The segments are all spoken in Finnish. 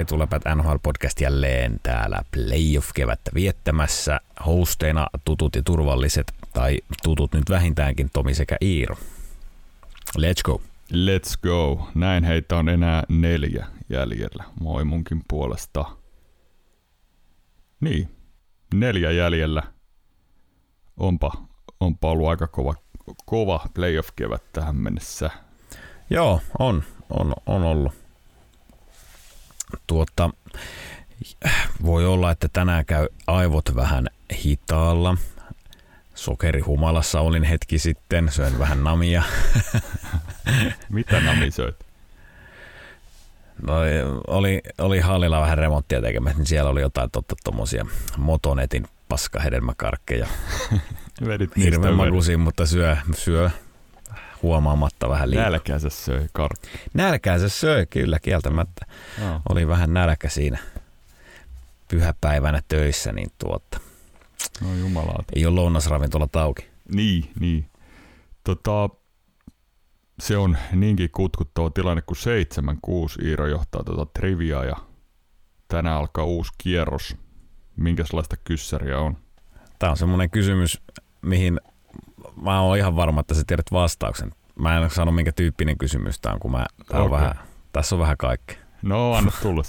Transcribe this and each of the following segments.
Etuläpät NHL-podcast jälleen täällä playoff-kevättä viettämässä. Hosteina tutut ja turvalliset, tai tutut nyt vähintäänkin Tomi sekä Iiro. Let's go. Let's go. Näin heitä on enää neljä jäljellä. Moi munkin puolesta. Niin, neljä jäljellä. Onpa, onpa ollut aika kova, kova playoff-kevät tähän mennessä. Joo, on, on, on ollut. Tuota, voi olla, että tänään käy aivot vähän hitaalla. Sokerihumalassa olin hetki sitten, söin vähän namia. Mitä nami söit? No, oli, oli hallilla vähän remonttia tekemässä, niin siellä oli jotain totta tuommoisia Motonetin paskahedelmäkarkkeja. Vedit Hirveän makuisia, mutta syö, syö huomaamatta vähän liikaa. Nälkäänsä söi karkki. Nälkäänsä söi, kyllä, kieltämättä. Oh. Oli vähän nälkä siinä pyhäpäivänä töissä, niin tuotta. No jumalauta. Ei ole lounasravintola tauki. Niin, niin. Tota, se on niinkin kutkuttava tilanne, kun 7-6 Iiro johtaa tuota triviaa ja tänään alkaa uusi kierros. Minkälaista kyssäriä on? Tämä on semmoinen kysymys, mihin mä oon ihan varma, että sä tiedät vastauksen. Mä en sano minkä tyyppinen kysymys tämä on, kun mä, tää on vähän, tässä on vähän kaikkea. No, anna tulla.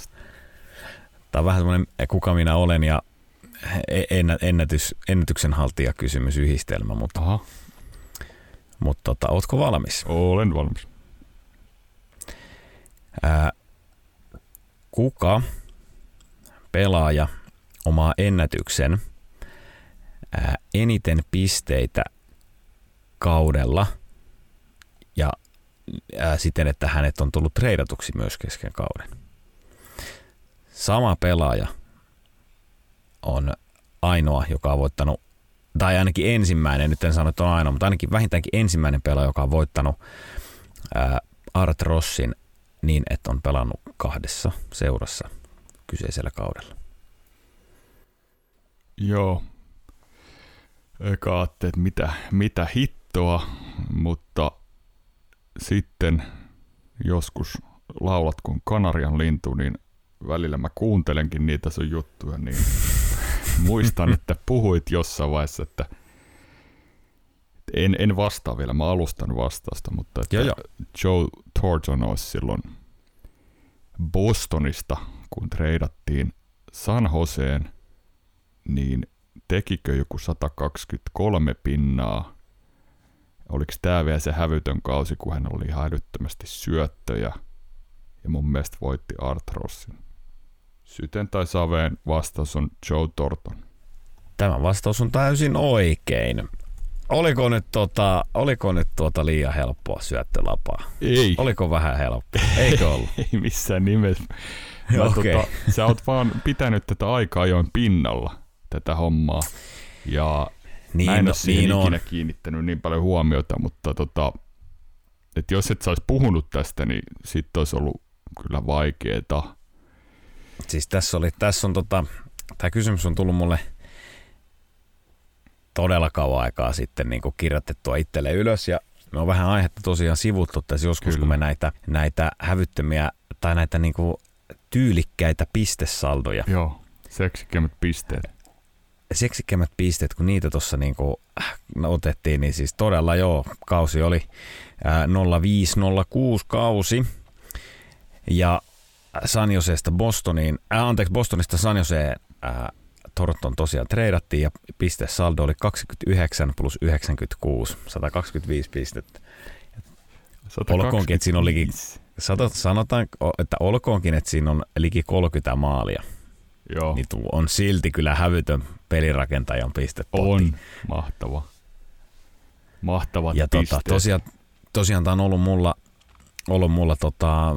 Tämä on vähän semmoinen kuka minä olen ja e- ennä- ennätys, ennätyksen haltija kysymys yhdistelmä, mutta, Aha, mutta tota, ootko valmis? olen valmis. Ää, kuka pelaaja omaa ennätyksen ää, eniten pisteitä kaudella ja ää, siten, että hänet on tullut treidatuksi myös kesken kauden. Sama pelaaja on ainoa, joka on voittanut, tai ainakin ensimmäinen, nyt en sano, että on ainoa, mutta ainakin vähintäänkin ensimmäinen pelaaja, joka on voittanut ää, Art Rossin niin, että on pelannut kahdessa seurassa kyseisellä kaudella. Joo. Eka että mitä, mitä hittoa, mutta sitten joskus laulat kun Kanarian lintu, niin välillä mä kuuntelenkin niitä sun juttuja, niin muistan, että puhuit jossain vaiheessa, että en, en vastaa vielä, mä alustan vastausta, mutta että Joo, joo. Joe Thornton olisi silloin Bostonista, kun treidattiin San Joseen, niin tekikö joku 123 pinnaa? Oliko tämä vielä se hävytön kausi, kun hän oli ihan älyttömästi syöttöjä ja mun mielestä voitti Art Rossin? Syten tai saveen vastaus on Joe Thornton. Tämä vastaus on täysin oikein. Oliko nyt, tota, oliko nyt tuota liian helppoa syöttölapaa? Ei, Oliko vähän helppoa? Eikö ollut? ei missään nimessä. Mä, Okei. tota, sä oot vaan pitänyt tätä aikaa ajoin pinnalla, tätä hommaa. Ja Niin, mä en no, ole siihen niin ikinä on. kiinnittänyt niin paljon huomiota, mutta tota, et jos et ois puhunut tästä, niin sit olisi ollut kyllä vaikeeta. Siis tässä, oli, tässä on tota, tämä kysymys on tullut mulle todella kauan aikaa sitten niin kirjoitettua itselle ylös ja me on vähän aihetta tosiaan sivuttu tässä joskus, Kyllä. kun me näitä, näitä hävyttömiä tai näitä niin kuin tyylikkäitä pistesaldoja, Joo, seksikemmät pisteet. Seksikkäämmät pisteet, kun niitä tuossa niin kuin, äh, otettiin, niin siis todella joo, kausi oli äh, 0506 kausi ja San Joseesta Bostoniin, äh, anteeksi Bostonista San Joseen äh, Toronton tosiaan treidattiin ja pistesaldo oli 29 plus 96, 125 pistettä. Olkoonkin, että siinä on liki- 125. Sanotaan, että olkoonkin, että siinä on liki 30 maalia, Joo, niin on silti kyllä hävytön pelirakentajan pistepotti. on mahtava. Mahtavat Ja tota, pisteet. tosiaan, tosiaan tämä on ollut mulla, ollut mulla tota,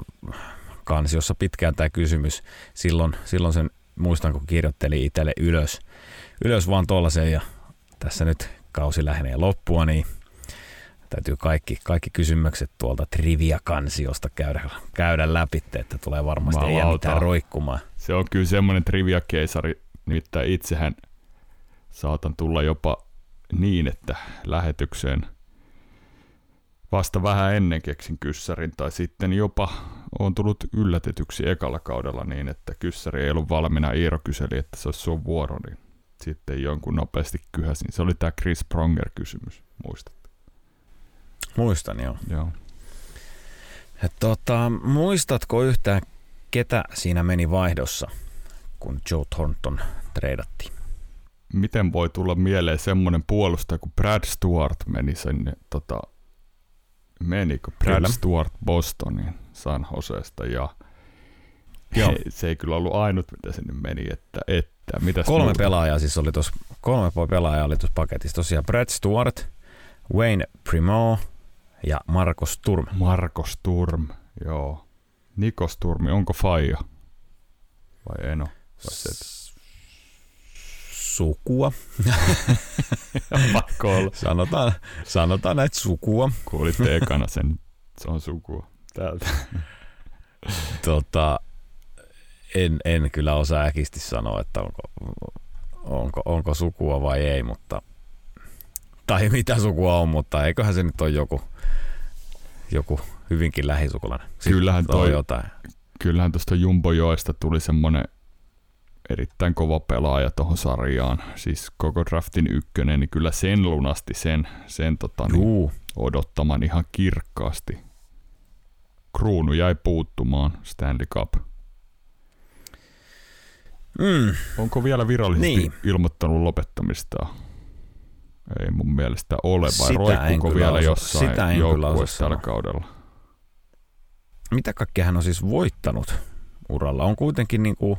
kansiossa pitkään tämä kysymys. Silloin, silloin sen muistan, kun kirjoittelin itselle ylös, ylös vaan tuollaisen ja tässä nyt kausi lähenee loppua, niin täytyy kaikki, kaikki kysymykset tuolta trivia-kansiosta käydä, käydä läpi, että tulee varmasti ei mitään roikkumaan. Se on kyllä semmoinen trivia-keisari, nimittäin itsehän saatan tulla jopa niin, että lähetykseen vasta vähän ennen keksin kyssärin, tai sitten jopa on tullut yllätetyksi ekalla kaudella niin, että kyssäri ei ollut valmiina. Iiro kyseli, että se olisi sun vuoro, niin sitten jonkun nopeasti kyhäsin. Se oli tämä Chris Pronger-kysymys, muistatte? Muistan, joo. Joo. Et tota, muistatko yhtään, ketä siinä meni vaihdossa, kun Joe Thornton treidattiin? Miten voi tulla mieleen semmoinen puolustaja, kun Brad Stewart meni sinne, tota, menikö Brad Kyllä. Stewart Bostoniin San Joseesta ja Joo. se ei kyllä ollut ainut, mitä sinne meni, että, että mitäs Kolme muuta? pelaajaa siis oli tuossa, kolme pelaajaa oli tuossa paketissa. Tosiaan Brad Stewart, Wayne Primo ja Marcos Sturm. Marko Sturm, joo. Niko Sturmi, onko faija? Vai eno? Vai se, Sukua. pakko olla. Sanotaan, sanotaan näitä sukua. Kuulitte ekana sen, se on sukua. Täältä. Tota, en, en kyllä osaa äkisti sanoa, että onko, onko, onko sukua vai ei, mutta tai mitä sukua on, mutta eiköhän se nyt ole joku, joku hyvinkin lähisukulainen. Sitten Kyllähän toi- jotain. Kyllähän tuosta Jumbo-joesta tuli semmonen erittäin kova pelaaja tuohon sarjaan. Siis koko draftin ykkönen, niin kyllä sen lunasti sen, sen tota, niin, odottaman ihan kirkkaasti. Kruunu jäi puuttumaan Stanley Cup. mm, Onko vielä virallisesti Niin. ilmoittanut lopettamista? Ei mun mielestä ole, vai Sitä roikkuuko vielä osaa- jossain sitä joukkueessa tällä kaudella? mitä kaikkea hän on siis voittanut uralla? On kuitenkin niin kuin,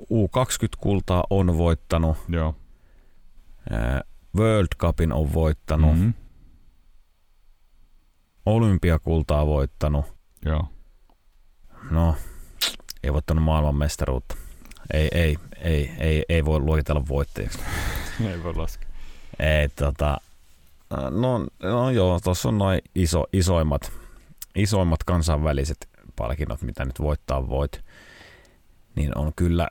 U20-kultaa on voittanut, Joo. World Cupin on voittanut, mm-hmm. Mhm. olympiakultaa voittanut, Joo. no ei voittanut maailmanmestaruutta. Ei, ei, ei, ei, ei voi luokitella voittajaksi. Ei voi laskea. Ei, tota, no, no joo, tuossa on noin iso, isoimmat, isoimmat kansainväliset palkinnot, mitä nyt voittaa voit. Niin on kyllä,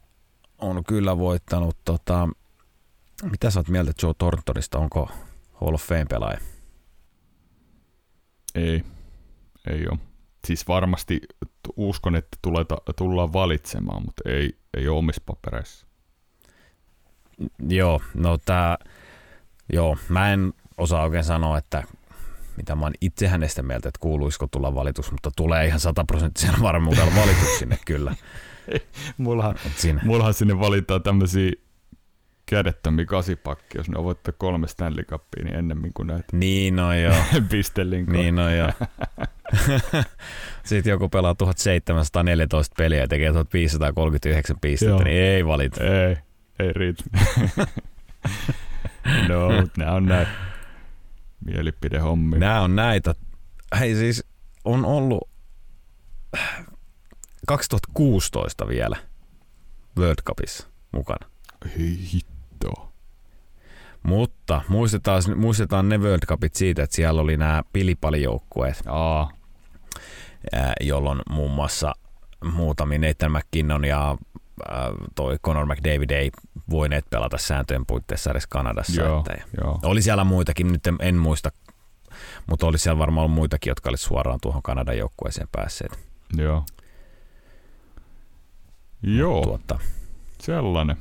on kyllä voittanut, tota, mitä sä oot mieltä Joe Thorntonista, onko Hall of Fame-pelaaja? Ei, ei ole. Siis varmasti uskon, että tuleta, tullaan valitsemaan, mutta ei, ei ole omissa papereissa. Joo, no tää, joo, mä en osaa oikein sanoa, että mitä mä oon itse hänestä mieltä, että kuuluisiko tulla valituksi, mutta tulee ihan sataprosenttisella varmuudella valituksi sinne kyllä. Mullahan, mullahan sinne valitaan tämmöisiä kädettömiä kasipakki, jos ne voittaa kolme Stanley Cupia, niin ennemmin kuin näitä niin no joo, pistelinkoja. niin no joo. Sitten joku pelaa 1714 peliä ja tekee 1539 pistettä, Joo. niin ei valita. Ei, ei riitä. no, mutta nämä on näin mielipidehommi. Nämä on näitä. Hei siis on ollut 2016 vielä World Cupissa mukana. Hei hitto. Mutta muistetaan, muistetaan ne World Cupit siitä, että siellä oli nämä pilipalijoukkueet, Aa, jolloin muun muassa muutamia Nathan McKinnon ja toi Conor McDavid ei voineet pelata sääntöjen puitteissa edes Kanadassa. joo, Että joo. oli siellä muitakin, nyt en, en muista, mutta oli siellä varmaan ollut muitakin, jotka olisivat suoraan tuohon Kanadan joukkueeseen päässeet. Joo. Joo, Tuota, sellainen.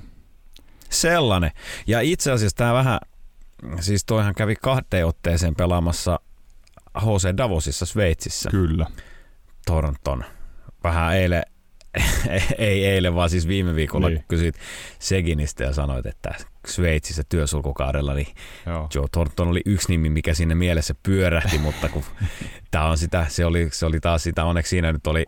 sellainen. Ja itse asiassa tämä vähän, siis toihan kävi kahteen otteeseen pelaamassa HC Davosissa Sveitsissä. Kyllä. Toronton. Vähän eilen, ei eilen, vaan siis viime viikolla, Niin. kun kysyit Seginistä ja sanoit, että Sveitsissä työsulkukaudella, niin Joo. Joe Thornton oli yksi nimi, mikä sinne mielessä pyörähti, mutta kun tää on sitä, se oli, se oli taas sitä, onneksi siinä nyt oli,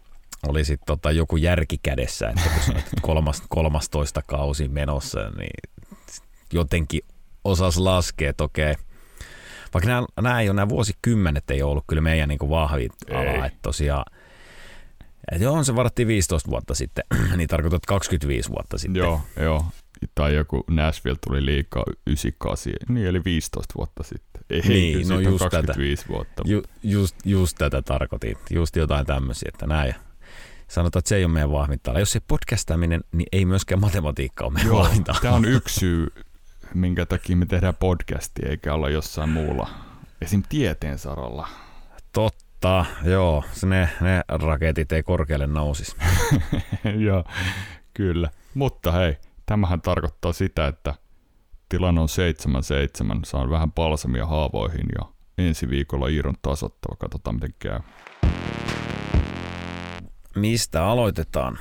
oli sit tota joku järki kädessä, että kun sanoit, että kolmas, kolmastoista kausi menossa, niin jotenkin osas laskea, että okei, vaikka nämä, nämä ei ole, nämä vuosikymmenet ei ole ollut kyllä meidän niin vahvin Ei. ala, että tosiaan että joo, se varattiin 15 vuotta sitten, niin tarkoitat 25 vuotta sitten. Joo, joo. Tai joku Nashville tuli liikaa 98, niin eli 15 vuotta sitten. Ei, Niin, no just tätä. 25 vuotta. Ju, just, just tätä tarkoitin, just jotain tämmöisiä, että näin. Sanotaan, että se ei ole meidän vahvinta. Jos ei podcastaminen, niin ei myöskään matematiikka ole meidän Joo, vahvinta. tämä on yksi syy, minkä takia me tehdään podcastia, eikä olla jossain muulla, esim. tieteen saralla. Totta. joo. Ne, ne raketit ei korkealle nousis. ja kyllä. Mutta hei, tämähän tarkoittaa sitä, että tilanne on 7-7. Saan vähän palsamia haavoihin ja ensi viikolla Iiron tasottava. Katsotaan miten käy. Mistä aloitetaan?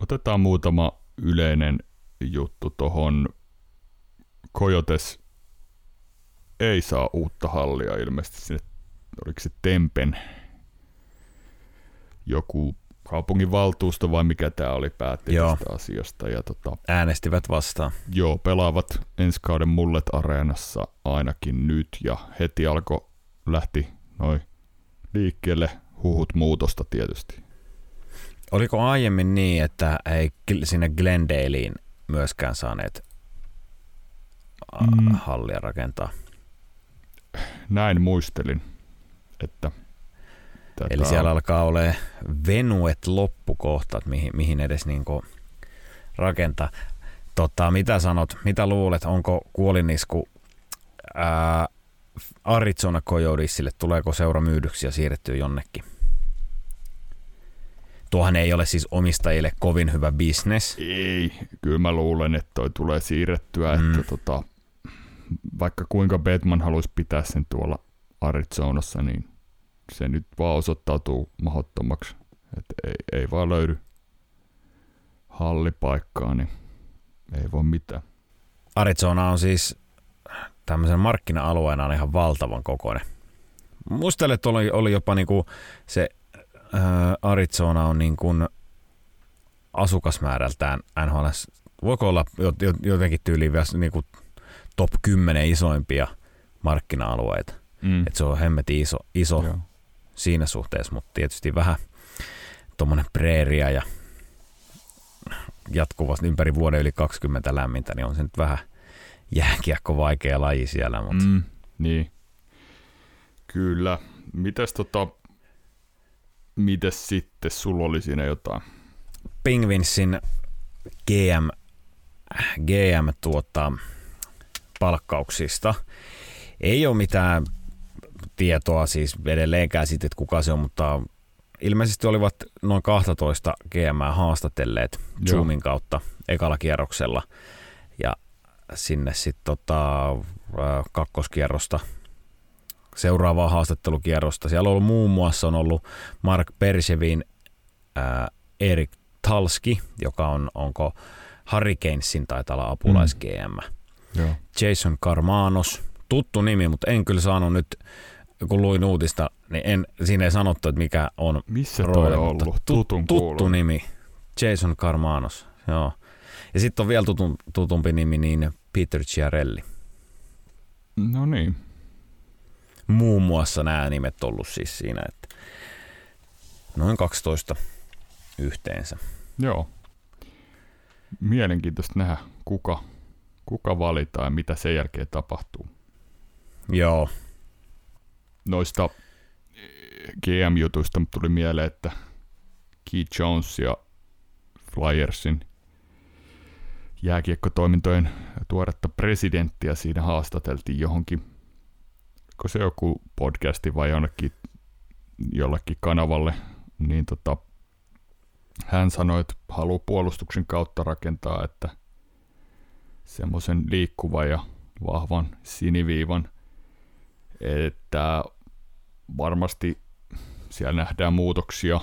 Otetaan muutama yleinen juttu tuohon Coyotes ei saa uutta hallia ilmeisesti sinne, oliko se Tempen joku kaupungin valtuusto vai mikä tämä oli päätti joo. tästä asiasta. Ja tota, Äänestivät vastaan. Joo, pelaavat ensi kauden Mullet Areenassa ainakin nyt ja heti alkoi lähti noin liikkeelle huhut muutosta tietysti. Oliko aiemmin niin, että ei sinne Glendaleen myöskään saaneet mm. hallia rakentaa? Näin muistelin, että Tätä... Eli siellä alkaa olemaan venuet loppukohtat, mihin, mihin edes niinku rakentaa. Tota, mitä sanot, mitä luulet, onko kuolinisku ää, Arizona Coyotesille, tuleeko seura myydyksi ja siirrettyä jonnekin? Tuohan ei ole siis omistajille kovin hyvä bisnes. Ei, kyllä mä luulen, että toi tulee siirrettyä, mm. että tota, vaikka kuinka Batman haluaisi pitää sen tuolla Arizonassa, niin se nyt vaan osoittautuu mahdottomaksi. että ei, ei vaan löydy hallipaikkaa, niin ei voi mitään. Arizona on siis tämmöisen markkina-alueena on ihan valtavan kokoinen. Muistelen, että oli, oli jopa niinku se Arizona on niin kuin asukasmäärältään NHL, voiko olla jotenkin tyyliin vielä niin kuin top 10 isoimpia markkina-alueita. Mm. Et se on hemmetin iso, iso siinä suhteessa, mutta tietysti vähän tuommoinen preeria ja jatkuvasti ympäri vuoden yli 20 lämmintä, niin on se nyt vähän jääkiekko vaikea laji siellä. Mutta. Mm, niin. Kyllä. Mites tota, mites sitten, sulla oli siinä jotain? Pingvinsin GM, GM tuota, palkkauksista. Ei ole mitään tietoa siis edelleenkään siitä, että kuka se on, mutta ilmeisesti olivat noin 12 GM haastatelleet Zoomin kautta ekalla kierroksella ja sinne sitten tota, kakkoskierrosta seuraavaa haastattelukierrosta. Siellä on ollut muun muassa on ollut Mark Persevin ää, Erik Talski, joka on, onko Hurricanesin taitaa olla apulais GM. Mm. Jason Carmanos, tuttu nimi, mutta en kyllä saanut nyt kun luin uutista, niin en, siinä ei sanottu, että mikä on Missä rooli, on ollut? Tutun tuttu nimi. Jason Carmanos, joo. Ja sitten on vielä tutun, tutumpi nimi, niin Peter Chiarelli. No niin. Muun muassa nämä nimet ollut siis siinä, että noin 12 yhteensä. Joo. Mielenkiintoista nähdä, kuka, kuka valitaan ja mitä sen jälkeen tapahtuu. Joo, noista eh, GM-jutuista tuli mieleen, että Keith Jones ja Flyersin jääkiekkotoimintojen tuoretta presidenttiä siinä haastateltiin johonkin, se joku podcasti vai jonnekin jollekin kanavalle, niin tota, hän sanoi, että haluaa puolustuksen kautta rakentaa, että semmoisen liikkuvan ja vahvan siniviivan, että varmasti siellä nähdään muutoksia.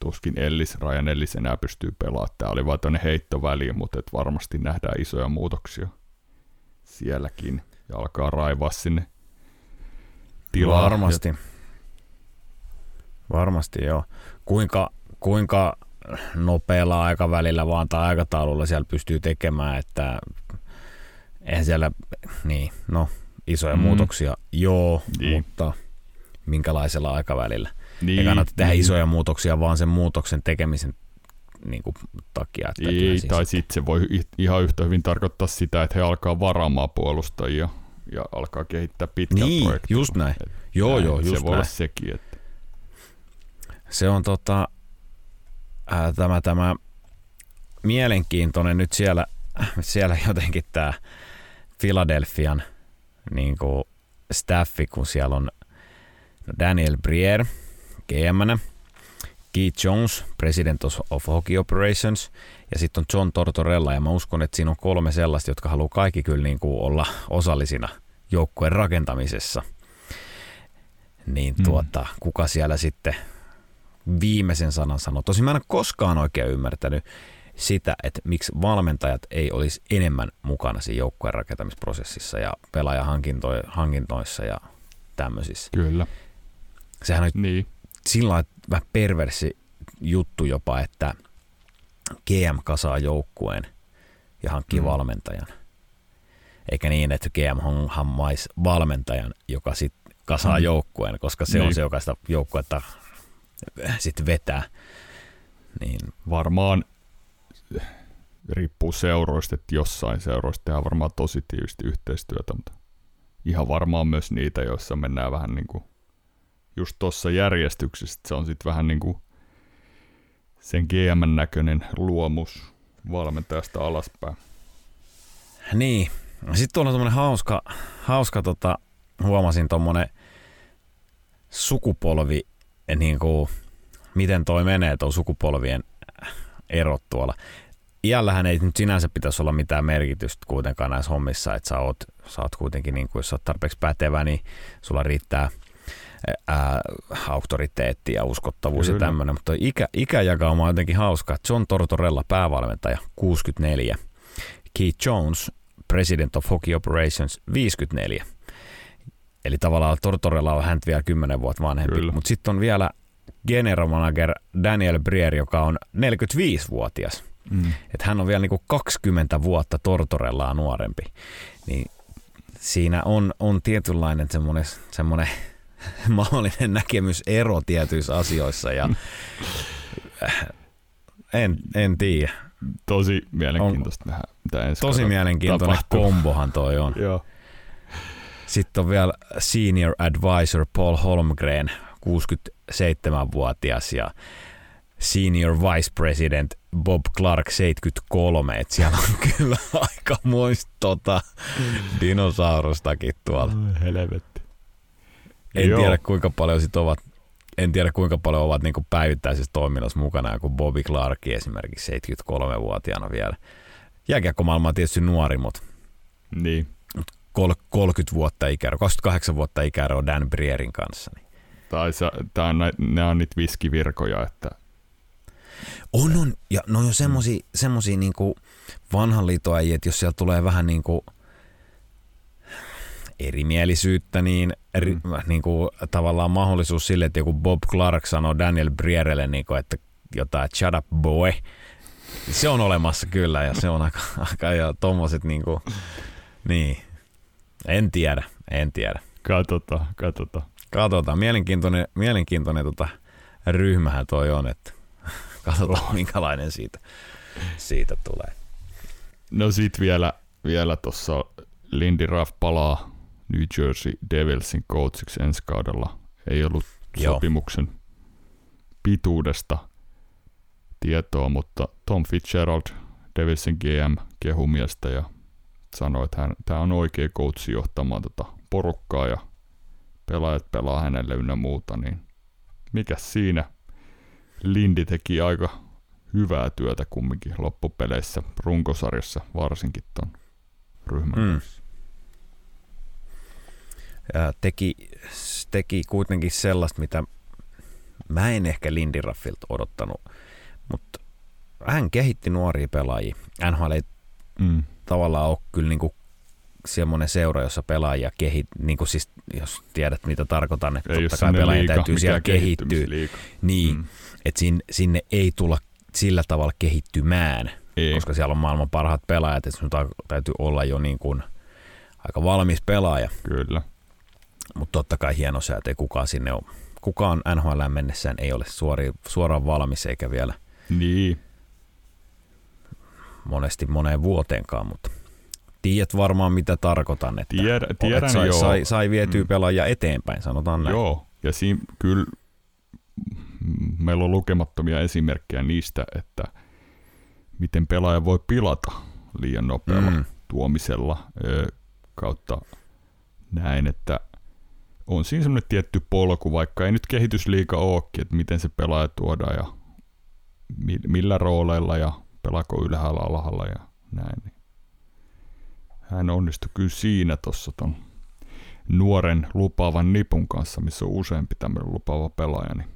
Tuskin Ellis, Ryan Ellis enää pystyy pelaamaan. Tämä oli vain tuonne heittoväliin, mutta et varmasti nähdään isoja muutoksia sielläkin. Ja alkaa raivaa sinne tilaa. Varmasti. Varmasti joo. Kuinka, kuinka nopealla aikavälillä vaan tai aikataululla siellä pystyy tekemään, että eihän siellä, niin, no, isoja mm. muutoksia, joo, niin. mutta – minkälaisella aikavälillä. Niin, Ei kannata tehdä niin. isoja muutoksia, vaan sen muutoksen tekemisen niin kuin, takia. Että Ei, tai sitten se voi ihan yhtä hyvin tarkoittaa sitä, että he alkaa varaamaan puolustajia ja alkaa kehittää pitkän niin, projektin. just näin. Et joo, näin, joo, just Se voi näin. olla sekin. Että... Se on tota, ää, tämä, tämä mielenkiintoinen nyt siellä, siellä jotenkin tämä Philadelphian niin kuin staffi, kun siellä on Daniel Briere, gm Keith Jones, President of Hockey Operations, ja sitten on John Tortorella, ja mä uskon, että siinä on kolme sellaista, jotka haluaa kaikki kyllä niin kuin olla osallisina joukkueen rakentamisessa. Niin mm. tuota, kuka siellä sitten viimeisen sanan sanoo. Tosin mä en ole koskaan oikein ymmärtänyt sitä, että miksi valmentajat ei olisi enemmän mukana siinä joukkueen rakentamisprosessissa ja pelaajahankintoissa ja tämmöisissä. Kyllä. Sehän on niin. Sillä vähän perversi juttu jopa, että GM kasaa joukkueen ja hankkii mm. valmentajan. Eikä niin, että GM hammaisi valmentajan, joka sitten kasaa mm. joukkueen, koska se niin. on se, joka sitä joukkuetta sitten vetää. Niin. Varmaan riippuu seuroista, että jossain seuroista tehdään varmaan tosi tiivisti yhteistyötä, mutta ihan varmaan myös niitä, joissa mennään vähän niin kuin just tuossa järjestyksessä, se on sitten vähän niin kuin sen GM-näköinen luomus valmentajasta alaspäin. Niin. Sitten tuolla on semmoinen hauska, hauska tota, huomasin tuommoinen sukupolvi, niin kuin, miten toi menee tuo sukupolvien erot tuolla. Iällähän ei nyt sinänsä pitäisi olla mitään merkitystä kuitenkaan näissä hommissa, että sä oot, sä oot kuitenkin, niin kuin, jos sä oot tarpeeksi pätevä, niin sulla riittää ää, auktoriteetti ja uskottavuus Kyllä. ja tämmöinen. Mutta ikä, ikäjakauma on jotenkin hauska. John Tortorella, päävalmentaja, 64. Keith Jones, President of Hockey Operations, 54. Eli tavallaan Tortorella on häntä vielä 10 vuotta vanhempi. Mutta sitten on vielä general manager Daniel Brier, joka on 45-vuotias. Mm. Että hän on vielä niinku 20 vuotta Tortorellaa nuorempi. Niin siinä on, on tietynlainen semmoinen, semmoinen mahdollinen näkemysero tietyissä asioissa ja en, en tiedä. Tosi mielenkiintoista on, nähdä, mitä ensi Tosi mielenkiintoinen tapahtuu. kombohan toi on. Joo. Sitten on vielä senior advisor Paul Holmgren, 67-vuotias ja senior vice president Bob Clark 73, että siellä on kyllä aika muista tota, dinosaurustakin tuolla. Helvetti. En Joo. tiedä kuinka paljon sit ovat en tiedä kuinka paljon ovat niin päivittäisessä toiminnassa mukana, kun Bobby Clark esimerkiksi 73-vuotiaana vielä. Jääkiekkomaailma on tietysti nuori, mutta niin. 30 vuotta ikäero, 28 vuotta ikäero Dan Brierin kanssa. Niin. Tai se, tää on, ne on niitä viskivirkoja, että on, on. Ja no on semmosia, semmosia niinku vanhan että jos siellä tulee vähän niinku erimielisyyttä, niin eri, mm. niinku, tavallaan mahdollisuus sille, että joku Bob Clark sanoo Daniel Brierelle, niinku, että jotain shut up boy, se on olemassa kyllä ja se on aika, aika ja tommoset niinku, niin, en tiedä, en tiedä. Katsotaan, katsotaan. Katsotaan, mielenkiintoinen, mielenkiintoinen tota, ryhmähän toi on, että Katsotaan, oh. minkälainen siitä, siitä tulee. No sit vielä, vielä tuossa Lindy Ruff palaa New Jersey Devilsin coachiksi ensi kaudella. Ei ollut Joo. sopimuksen pituudesta tietoa, mutta Tom Fitzgerald, Devilsin GM, kehumiestä ja sanoi, että tämä on oikea coachi johtamaan tota porukkaa ja pelaajat pelaa hänelle ynnä muuta, niin mikä siinä – Lindi teki aika hyvää työtä kumminkin loppupeleissä, runkosarjassa varsinkin ton ryhmän mm. Teki, teki kuitenkin sellaista, mitä mä en ehkä Lindy Raffilta odottanut, mutta hän kehitti nuoria pelaajia. NHL ei mm. tavallaan ole kyllä niinku semmoinen seura, jossa pelaajia kehit, niin kuin siis, jos tiedät mitä tarkoitan, että ei totta kai pelaajia liiga, täytyy siellä kehittyä. Niin, mm että sinne, sinne ei tulla sillä tavalla kehittymään, ei. koska siellä on maailman parhaat pelaajat, että sinun täytyy olla jo niin kuin aika valmis pelaaja. Kyllä. Mutta totta kai hieno että ei kukaan sinne ole, kukaan NHL mennessään ei ole suori, suoraan valmis eikä vielä niin. monesti moneen vuoteenkaan, mutta tiedät varmaan mitä tarkoitan, että, Tiedä, tiedän, sai, joo. sai, sai vietyä mm. pelaajia eteenpäin, sanotaan näin. Joo, ja siinä kyllä meillä on lukemattomia esimerkkejä niistä, että miten pelaaja voi pilata liian nopealla mm. tuomisella kautta näin, että on siinä semmoinen tietty polku, vaikka ei nyt kehitysliika olekin, että miten se pelaaja tuodaan ja millä rooleilla ja pelaako ylhäällä alhaalla ja näin. Niin hän onnistui kyllä siinä tuossa ton nuoren lupaavan nipun kanssa, missä on useampi tämmöinen lupaava pelaaja, niin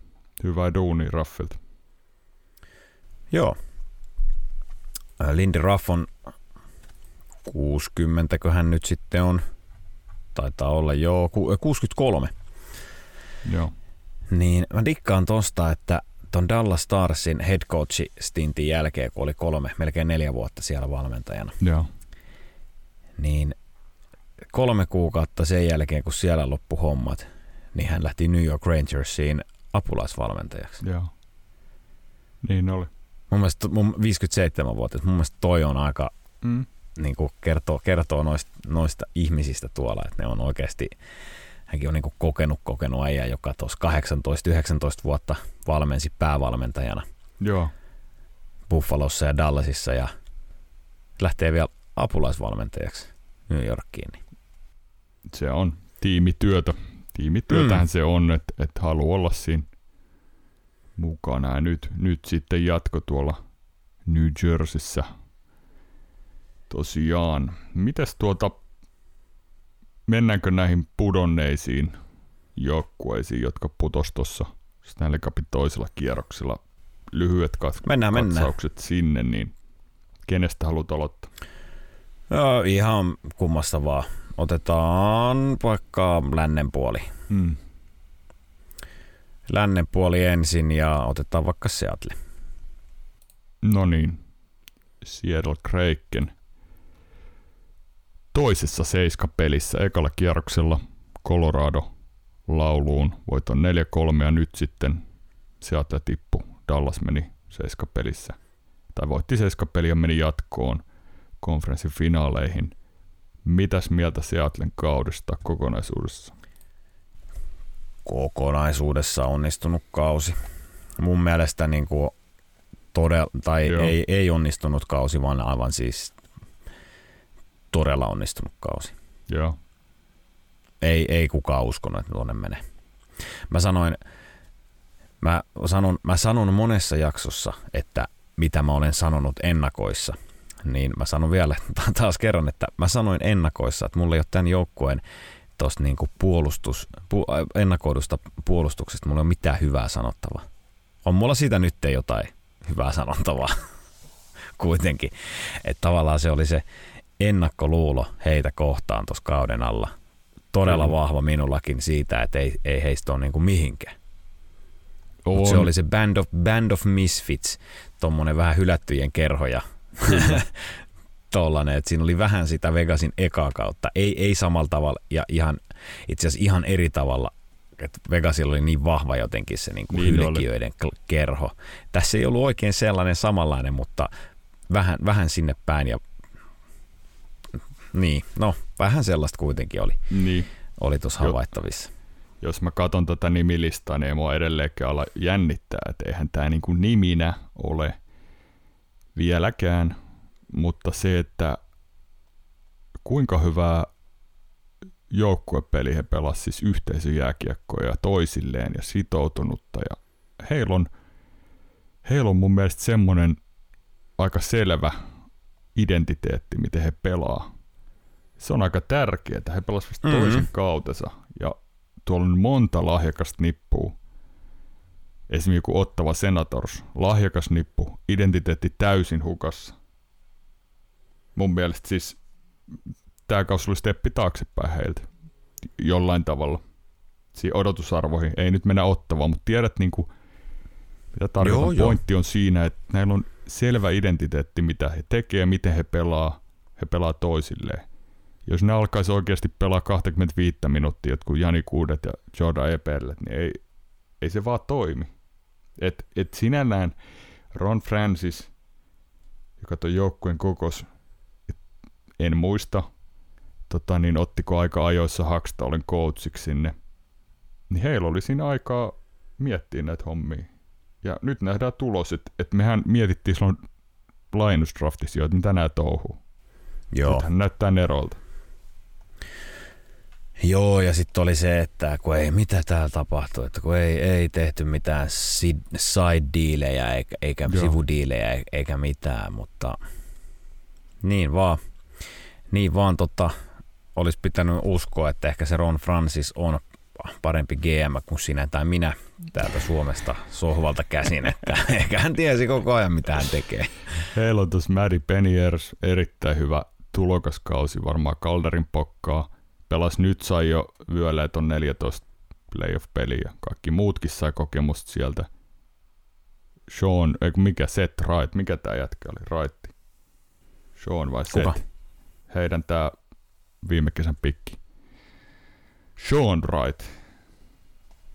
hyvä duuni Raffilta. Joo. Lindy Raff on 60, hän nyt sitten on, taitaa olla jo 63. Joo. Niin mä dikkaan tosta, että ton Dallas Starsin head coach stintin jälkeen, kun oli kolme, melkein neljä vuotta siellä valmentajana. Joo. Niin kolme kuukautta sen jälkeen, kun siellä loppu hommat, niin hän lähti New York Rangersiin apulaisvalmentajaksi. Joo. Niin oli. Mun mielestä mun 57 vuotta, mun mielestä toi on aika, mm. Niin kuin kertoo, kertoo noista, noista ihmisistä tuolla, että ne on oikeasti, hänkin on niin kuin kokenut, kokenut äijä, joka tuossa 18-19 vuotta valmensi päävalmentajana. Joo. Buffalossa ja Dallasissa ja lähtee vielä apulaisvalmentajaksi New Yorkiin. Niin. Se on tiimityötä. Tiimityötähän mm. se on, että et haluaa olla siinä mukana. Ja nyt, nyt sitten jatko tuolla New Jerseyssä. Tosiaan. Mites tuota, mennäänkö näihin pudonneisiin joukkueisiin, jotka putos tuossa Stanley Cupin toisella kierroksella? Lyhyet kat- mennään, katsaukset mennään. sinne, niin kenestä haluat aloittaa? Joo, ihan kummasta vaan. Otetaan vaikka lännen puoli. Hmm. Lännen puoli ensin ja otetaan vaikka Seattle. No niin. Seattle Kraken. Toisessa seiska-pelissä ekalla kierroksella Colorado lauluun. Voiton 4-3 ja nyt sitten Seattle tippu. Dallas meni seiska-pelissä. Tai voitti seiska ja meni jatkoon konferenssin finaaleihin. Mitäs mieltä Seattlen kaudesta kokonaisuudessa? Kokonaisuudessa onnistunut kausi. Mun mielestä niin kuin todella, tai ei, ei onnistunut kausi, vaan aivan siis todella onnistunut kausi. Joo. Ei, ei kukaan uskonut, että tuonne menee. Mä sanoin, mä sanon, mä sanon monessa jaksossa, että mitä mä olen sanonut ennakoissa – niin mä sanon vielä taas kerran, että mä sanoin ennakoissa, että mulla ei ole tämän joukkueen tuosta niin puolustus, pu, ennakoidusta puolustuksesta mulla ei ole mitään hyvää sanottavaa. On mulla siitä nyt jotain hyvää sanottavaa kuitenkin. Että tavallaan se oli se ennakkoluulo heitä kohtaan tuossa kauden alla. Todella mm. vahva minullakin siitä, että ei, ei heistä ole niin kuin mihinkään. Mut se oli se Band of, Band of Misfits, tuommoinen vähän hylättyjen kerhoja tollanen, että siinä oli vähän sitä Vegasin ekaa kautta. Ei, ei samalla tavalla ja ihan, itse asiassa ihan eri tavalla että Vegasilla oli niin vahva jotenkin se niin kuin niin hylkiöiden oli. kerho. Tässä ei ollut oikein sellainen samanlainen, mutta vähän, vähän sinne päin ja niin, no vähän sellaista kuitenkin oli, niin. oli tuossa havaittavissa. Jos mä katson tätä nimilistaa, niin ei mua edelleenkään olla jännittää, että eihän tämä niin kuin niminä ole – vieläkään, mutta se, että kuinka hyvää joukkuepeli he pelasivat siis yhteisöjääkiekkoja toisilleen ja sitoutunutta. Ja heillä on, heillä on mun mielestä semmoinen aika selvä identiteetti, miten he pelaa. Se on aika tärkeää. He pelasivat mm-hmm. toisen kautensa ja tuolla on monta lahjakasta nippua Esimerkiksi joku ottava Senators, lahjakas nippu, identiteetti täysin hukassa. Mun mielestä siis tämä kausi oli steppi taaksepäin heiltä jollain tavalla. Siinä odotusarvoihin ei nyt mennä ottavaan, mutta tiedät niin kuin, mitä tarkoitan. Joo, Pointti jo. on siinä, että näillä on selvä identiteetti, mitä he tekee, miten he pelaa. He pelaa toisilleen. Jos ne alkaisi oikeasti pelaa 25 minuuttia, jotkut Jani Kuudet ja Jordan Eperlet, niin ei, ei se vaan toimi. Et, et sinällään Ron Francis, joka tuon joukkueen kokos, en muista, tota, niin ottiko aika ajoissa Hakstallen coachiksi sinne, niin heillä oli siinä aikaa miettiä näitä hommia. Ja nyt nähdään tulos, että, että mehän mietittiin silloin lainusdraftissa jo, että mitä nämä touhuu. Joo. Nythän näyttää nerolta. Joo, ja sitten oli se, että kun ei, mitä täällä tapahtui, että kun ei, ei tehty mitään side-dealejä eikä, eikä sivudiilejä eikä mitään, mutta niin vaan, niin vaan tota, olisi pitänyt uskoa, että ehkä se Ron Francis on parempi GM kuin sinä tai minä täältä Suomesta sohvalta käsin, että ehkä hän tiesi koko ajan, mitä hän tekee. Heillä on tuossa Maddie Peniers, erittäin hyvä tulokaskausi, varmaan Calderin pokkaa. Pelas nyt sai jo vyöllä, on 14 playoff-peliä. Kaikki muutkin sai kokemusta sieltä. Sean, ei mikä Seth Wright, mikä tämä jätkä oli, Wright? Sean vai Kuka? Seth? Heidän tämä viime kesän pikki. Sean Wright.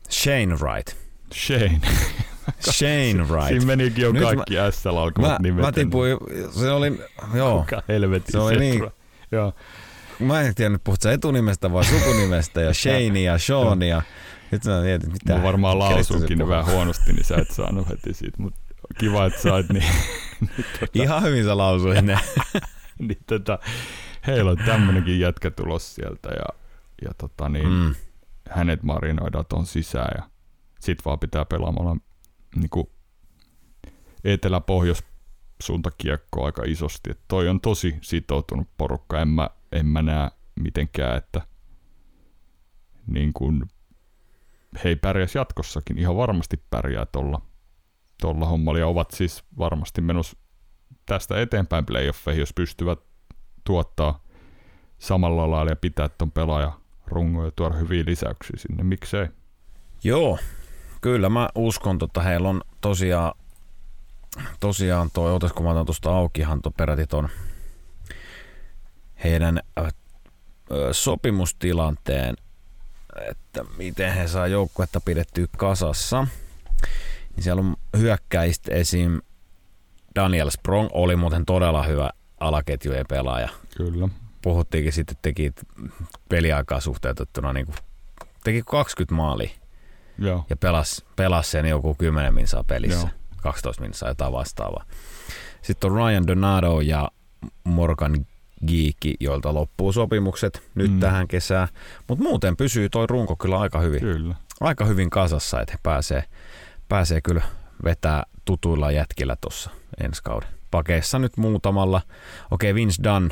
Shane Wright. Shane. Shane Wright. Siinä menikin jo Nyt kaikki mä, S alkavat nimet. Mä tipuin, se oli, joo. Kuka helvetin se oli niin, joo. Mä en tiedä, puhutko etunimestä vai sukunimestä ja Shane ja Sean ja nyt mä mietin, mitä. Mä varmaan lausunkin vähän huonosti, niin sä et saanut heti siitä, mutta kiva, että sait. Niin, niin tota, Ihan hyvin sä lausuit ne. niin tota, heillä on tämmönenkin jätkä tulos sieltä ja, ja tota niin, mm. hänet marinoidaan ton sisään ja sit vaan pitää pelaamalla niin etelä-pohjois suuntakiekko aika isosti. Et toi on tosi sitoutunut porukka. En mä, en mä näe mitenkään, että niin kuin, he ei pärjäs jatkossakin. Ihan varmasti pärjää tuolla tolla hommalla ja ovat siis varmasti menossa tästä eteenpäin playoffeihin, jos pystyvät tuottaa samalla lailla ja pitää tuon pelaaja rungon ja tuoda hyviä lisäyksiä sinne. Miksei? Joo, kyllä mä uskon, että tota, heillä on tosiaan, tosiaan toi, otasko mä otan tuosta aukihan to peräti ton heidän ö, sopimustilanteen, että miten he saa joukkuetta pidettyä kasassa. Niin siellä on hyökkäistä esim. Daniel Sprong oli muuten todella hyvä alaketjujen pelaaja. Kyllä. Puhuttiinkin sitten, teki peliaikaa suhteutettuna niin kuin, teki 20 maalia. Joo. Ja pelasi, pelasi sen joku 10 minsaa pelissä. Joo. 12 minsaa jotain vastaavaa. Sitten on Ryan Donato ja Morgan Geeki, joilta loppuu sopimukset nyt mm. tähän kesään. Mutta muuten pysyy toi runko kyllä aika hyvin. Kyllä. Aika hyvin kasassa, että he pääsee, pääsee kyllä vetää tutuilla jätkillä tuossa ensi kauden. Pakeissa nyt muutamalla. Okei, okay, Vince Dunn,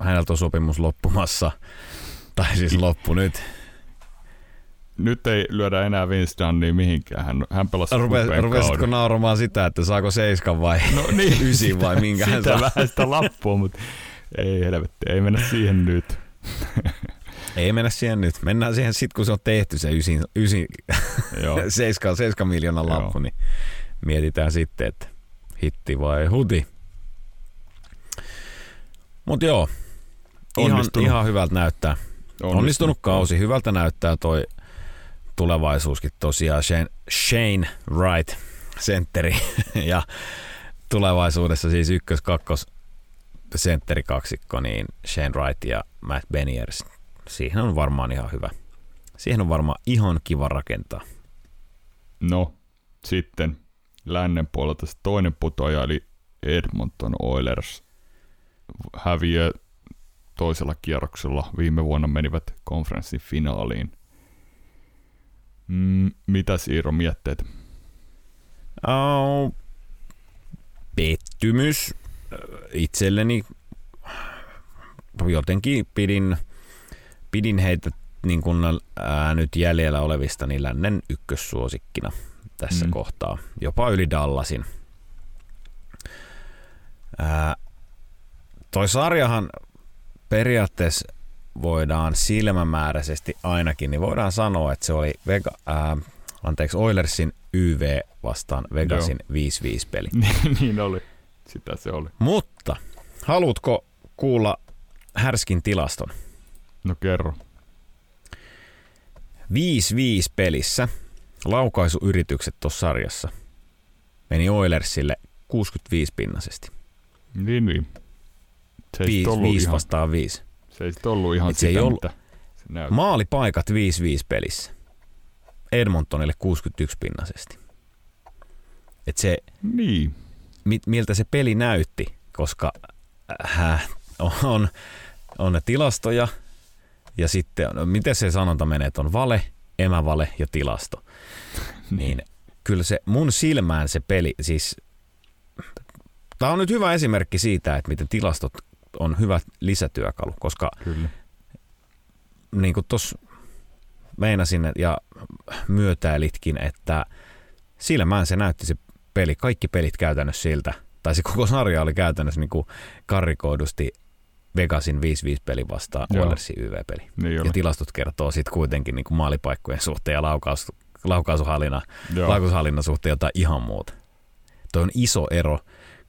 häneltä on sopimus loppumassa. Tai siis loppu nyt. Nyt ei lyödä enää Dunnia mihinkään. Hän, hän pelasi Rupe, Rupesitko nauramaan sitä, että saako seiskan vai no, niin, ysi vai minkä hän saa? vähän sitä lappua, mutta ei helvetti, ei mennä siihen nyt. Ei mennä siihen nyt. Mennään siihen sitten, kun se on tehty se ysin, ysin seiska, seiska miljoonan lappu, niin mietitään sitten, että hitti vai huti. Mutta joo, ihan, ihan hyvältä näyttää. Onnistunut, Onnistunut kausi, hyvältä näyttää toi tulevaisuuskin tosiaan. Shane, Shane Wright, sentteri, ja tulevaisuudessa siis ykkös, kakkos, sentteri kaksikko, niin Shane Wright ja Matt Beniers. Siihen on varmaan ihan hyvä. Siihen on varmaan ihan kiva rakentaa. No, sitten lännen puolelta se toinen putoja, eli Edmonton Oilers häviö toisella kierroksella. Viime vuonna menivät konferenssin finaaliin. Mm, mitä Siiro mietteet? Oh, pettymys itselleni. Jotenkin pidin, pidin heitä niin kun, ää, nyt jäljellä olevista niin lännen ykkössuosikkina tässä mm. kohtaa. Jopa yli Dallasin. Ää, toi sarjahan periaatteessa voidaan silmämääräisesti ainakin, niin voidaan sanoa, että se oli Vega, ää, anteeksi, Oilersin YV vastaan Vegasin Joo. 5-5 peli. niin oli, sitä se oli. Mutta haluatko kuulla härskin tilaston? No kerro. 5-5 pelissä laukaisuyritykset tuossa sarjassa meni Oilersille 65 pinnasesti. Niin, niin. Se 5, 5 ihan... vastaan 5. Se ei ollut ihan Et sitä, ollut... mitä se Maalipaikat 5-5 pelissä. Edmontonille 61 pinnasesti. Et se, niin. mi, miltä se peli näytti, koska äh, on, on ne tilastoja, ja sitten, no, miten se sanonta menee, että on vale, emävale ja tilasto. niin kyllä se mun silmään se peli, siis tämä on nyt hyvä esimerkki siitä, että miten tilastot on hyvä lisätyökalu, koska Kyllä. niin kuin tuossa meinasin ja myötäilitkin, että silmään se näytti se peli, kaikki pelit käytännössä siltä, tai se koko sarja oli käytännössä niin kuin karrikoidusti Vegasin 5-5 peli vastaan. Oilersin YV-peli. Niin Ja tilastot kertoo sitten kuitenkin niin kuin maalipaikkojen suhteen ja laukaus, laukaisuhallinnan, Joo. laukaushallinnan suhteen jotain ihan muuta. Toi on iso ero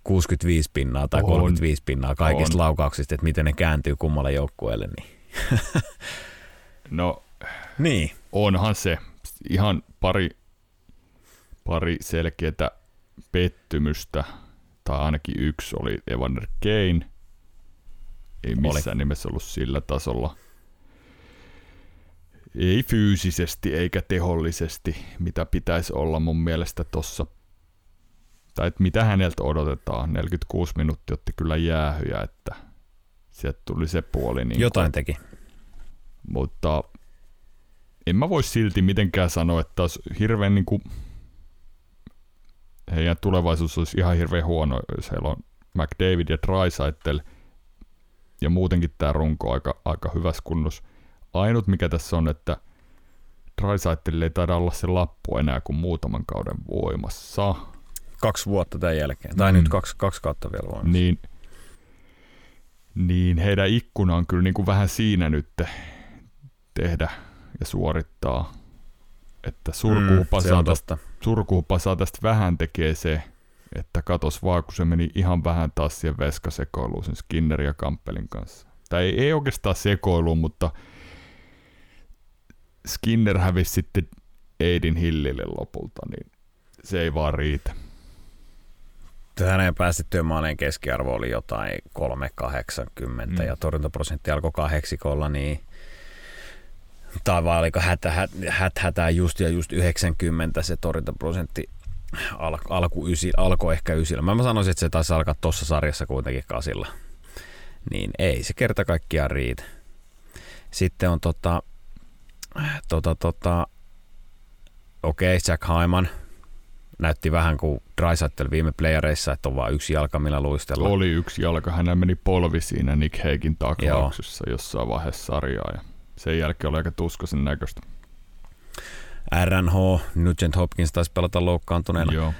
65 pinnaa tai On. 35 pinnaa kaikista On. laukauksista, että miten ne kääntyy kummalle joukkueelle. Niin. No niin. onhan se ihan pari, pari selkeätä pettymystä, tai ainakin yksi oli Evander Kane. Ei missään nimessä ollut sillä tasolla. Ei fyysisesti eikä tehollisesti, mitä pitäisi olla mun mielestä tossa. Tai että mitä häneltä odotetaan. 46 minuuttia otti kyllä jäähyjä, että sieltä tuli se puoli. Niin Jotain teki. mutta en mä voi silti mitenkään sanoa, että olisi hirveän niin kuin, heidän tulevaisuus olisi ihan hirveän huono, jos heillä on McDavid ja Drysaitel ja muutenkin tämä runko aika, aika hyvässä kunnossa. Ainut mikä tässä on, että Drysaitel ei taida olla se lappu enää kuin muutaman kauden voimassa. Kaksi vuotta tämän jälkeen. Tai Mm. nyt kaksi, kaksi kautta vielä voimassa. Niin, niin heidän ikkuna on kyllä niin kuin vähän siinä nyt tehdä ja suorittaa. Että surkuhupa, se saa tästä, surkuhupa saa tästä vähän tekee se, että katos vaan, kun se meni ihan vähän taas siihen veskasekoiluun sen Skinner ja Kampelin kanssa. Tai ei, ei oikeastaan sekoiluun, mutta Skinner hävisi sitten Eidin Hillille lopulta, niin se ei vaan riitä. Hänen päästettyjen maalien keskiarvo oli jotain 3,80 Mm. ja torjuntaprosentti alkoi kahdeksikolla, niin tai vai oliko hätä, hät, hät, hätää just ja just 90 se torjuntaprosentti al, alku ysi, alkoi ehkä ysillä. Mä, mä sanoisin, että se taisi alkaa tuossa sarjassa kuitenkin kasilla. Niin ei se kerta kaikkiaan riitä. Sitten on tota, tota, tota okei, okay, Jack Hyman näytti vähän kuin Drysaitel viime playereissa, että on vain yksi jalka, millä luistella. Oli yksi jalka, hänellä meni polvi siinä Nick Heikin taklauksessa jossain vaiheessa sarjaa ja sen jälkeen oli aika tuskaisen näköistä. RNH, Nugent Hopkins taisi pelata loukkaantuneena. Joo.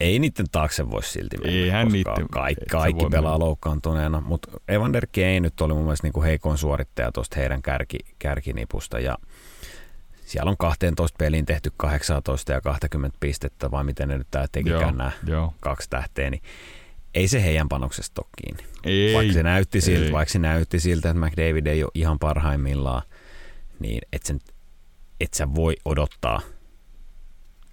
Ei niiden taakse voi silti mennä, Eihän koska niitten- kaikki, kaikki pelaa mennä. loukkaantuneena, mutta Evander Kane nyt oli mun mielestä niinku heikoin suorittaja tuosta heidän kärki, kärkinipusta ja siellä on 12 peliin tehty 18 ja 20 pistettä, vai miten ne nyt tää Joo, tekikään nämä joo. kaksi tähteä, niin ei se heidän panoksesta ole kiinni. Ei, vaikka se näytti siltä, ei. vaikka se näytti siltä, että McDavid ei ole ihan parhaimmillaan, niin et, sen, et sä voi odottaa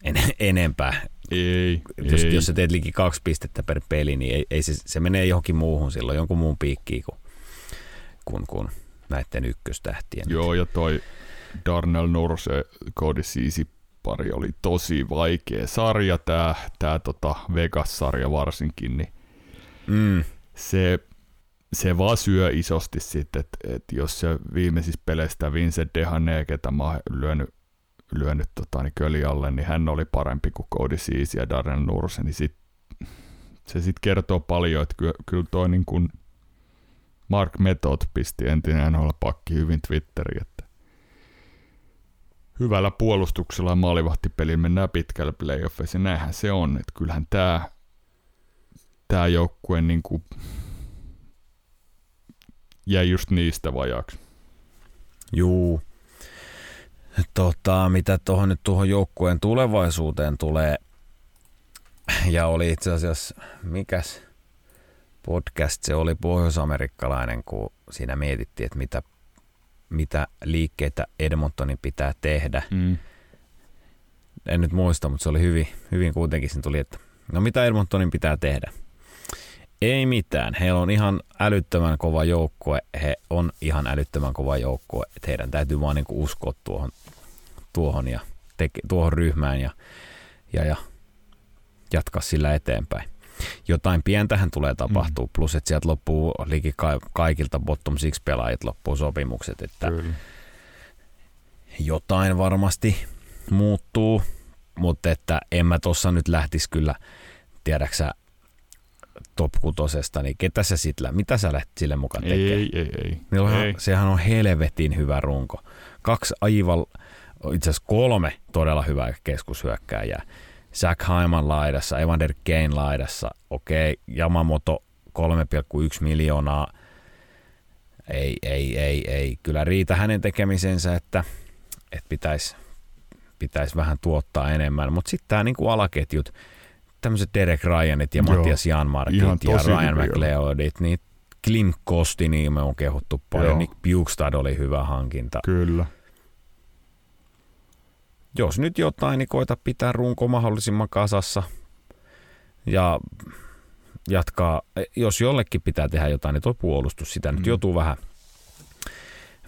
en, enempää. ei, Jos, ei. jos sä teet liki kaksi pistettä per peli, niin ei, ei se, se menee johonkin muuhun silloin, jonkun muun piikkiin kuin, kuin, kuin näiden ykköstähtien. Joo, ja toi Darnell Nurse, Cody Cici pari oli tosi vaikea sarja, tää, tää tota Vegas-sarja varsinkin, niin Mm, se, se vaan syö isosti sitten, että et jos se viimeisissä peleissä Vincent Dehane, ketä mä oon lyönyt, lyönyt tota, niin köli alle, niin hän oli parempi kuin Cody Cease ja Darren Nurse, niin sit, se sitten kertoo paljon, että kyllä, kyllä toi niin kuin Mark Method pisti entinen NHL-pakki hyvin Twitteriin, että hyvällä puolustuksella ja maalivahtipeliin mennään pitkälle playoffeissa, näinhän se on, että kyllähän tämä tää joukkue niin kuin jäi just niistä vajaaksi. juu. Tota, mitä tuohon nyt tuohon joukkueen tulevaisuuteen tulee, ja oli itse asiassa, mikäs podcast se oli pohjoisamerikkalainen, kun siinä mietittiin, että mitä, mitä liikkeitä Edmontonin pitää tehdä. Mm. En nyt muista, mutta se oli hyvin, hyvin kuitenkin. Siinä tuli, että no mitä Edmontonin pitää tehdä? Ei mitään. Heillä on ihan älyttömän kova joukkue. He on ihan älyttömän kova joukkue. Että heidän täytyy vaan niinku uskoa tuohon, tuohon, ja teke, tuohon ryhmään ja, ja, ja jatkaa sillä eteenpäin. Jotain pientähän tulee tapahtua, mm. plus että sieltä loppuu liki kaikilta bottom six pelaajat loppuu sopimukset, että Kyllä. jotain varmasti muuttuu, mutta että en mä tossa nyt lähtisi kyllä, tiedäksä, top kutosesta, niin ketä sä sit, mitä sä lähtit sille mukaan tekemään? Ei, ei, ei. ei. Sehän on helvetin hyvä runko. Kaksi aivan, itse asiassa kolme todella hyvää keskushyökkääjää. Zach Hyman laidassa, Evander Kane laidassa, okei, okay, Yamamoto 3,1 miljoonaa, ei, ei, ei, ei, kyllä riitä hänen tekemisensä, että, että pitäisi pitäisi vähän tuottaa enemmän, mutta sitten tämä niinku alaketjut, tämmöiset Derek Ryanit ja Joo, Matias Janmarkit ja Ryan McLeodit, niin Clint Kosti, niin me on kehuttu paljon. Joo. Nick Bukestad oli hyvä hankinta. Kyllä. Jos nyt jotain, niin koita pitää runko mahdollisimman kasassa ja jatkaa. Jos jollekin pitää tehdä jotain, niin tuo puolustus, sitä mm. nyt joutuu vähän,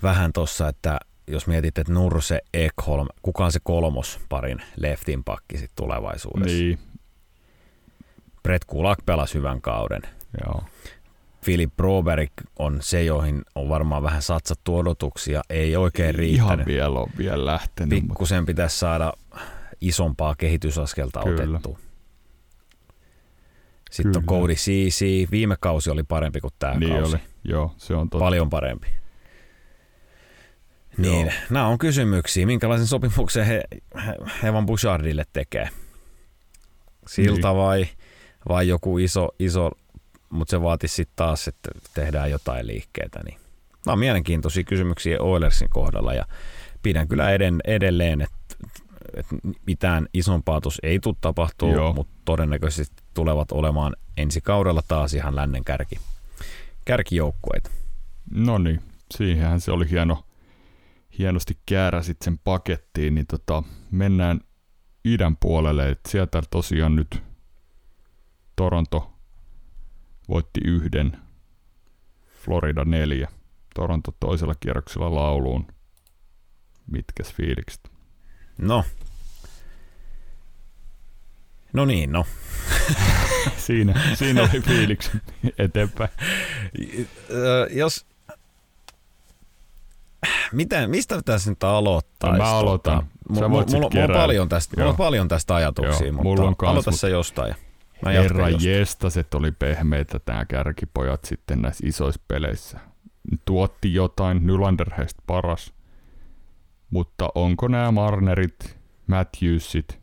vähän tossa, että jos mietit, että Nurse, Ekholm, kuka on se kolmos parin leftin pakki sit tulevaisuudessa? Niin. Brett Kulak pelasi hyvän kauden. Joo. Philip Broberg on se, joihin on varmaan vähän satsattu odotuksia. Ei oikein riittänyt. Ihan vielä on vielä lähtenyt. Pikkusen mutta... pitäisi saada isompaa kehitysaskelta Kyllä. otettua. Sitten Kyllä. on Cody CC. Viime kausi oli parempi kuin tämä niin kausi. Oli. Joo, se on totta. Paljon parempi. Niin, Joo. nämä on kysymyksiä. Minkälaisen sopimuksen he, he Evan Bouchardille tekee? Silta niin. vai, vai joku iso, iso mutta se vaatisi sitten taas, että tehdään jotain liikkeitä. Niin. Nämä on mielenkiintoisia kysymyksiä Oilersin kohdalla ja pidän kyllä eden, edelleen, että, että mitään isompaa tuossa ei tule tapahtuu, mutta todennäköisesti tulevat olemaan ensi kaudella taas ihan lännen kärki, kärkijoukkueita. No niin, siihenhän se oli hieno, hienosti kääräsit sen pakettiin, niin tota, mennään idän puolelle, että sieltä tosiaan nyt Toronto voitti yhden, Florida neljä, Toronto toisella kierroksella lauluun. Mitkäs fiilikset? No. No niin, no. siinä, siinä oli fiiliksi eteenpäin. Jos, miten, mistä tässä nyt aloittaa? No mä aloitan. Tota, mulla, mulla, mulla, on paljon tästä, mulla on paljon tästä ajatuksia, Joo, mutta on kans, aloita se jostain. Mä Herra jestaset oli pehmeitä nämä kärkipojat sitten näissä isoissa peleissä. Tuotti jotain, Nylander heistä paras. Mutta onko nämä Marnerit, Matthewsit,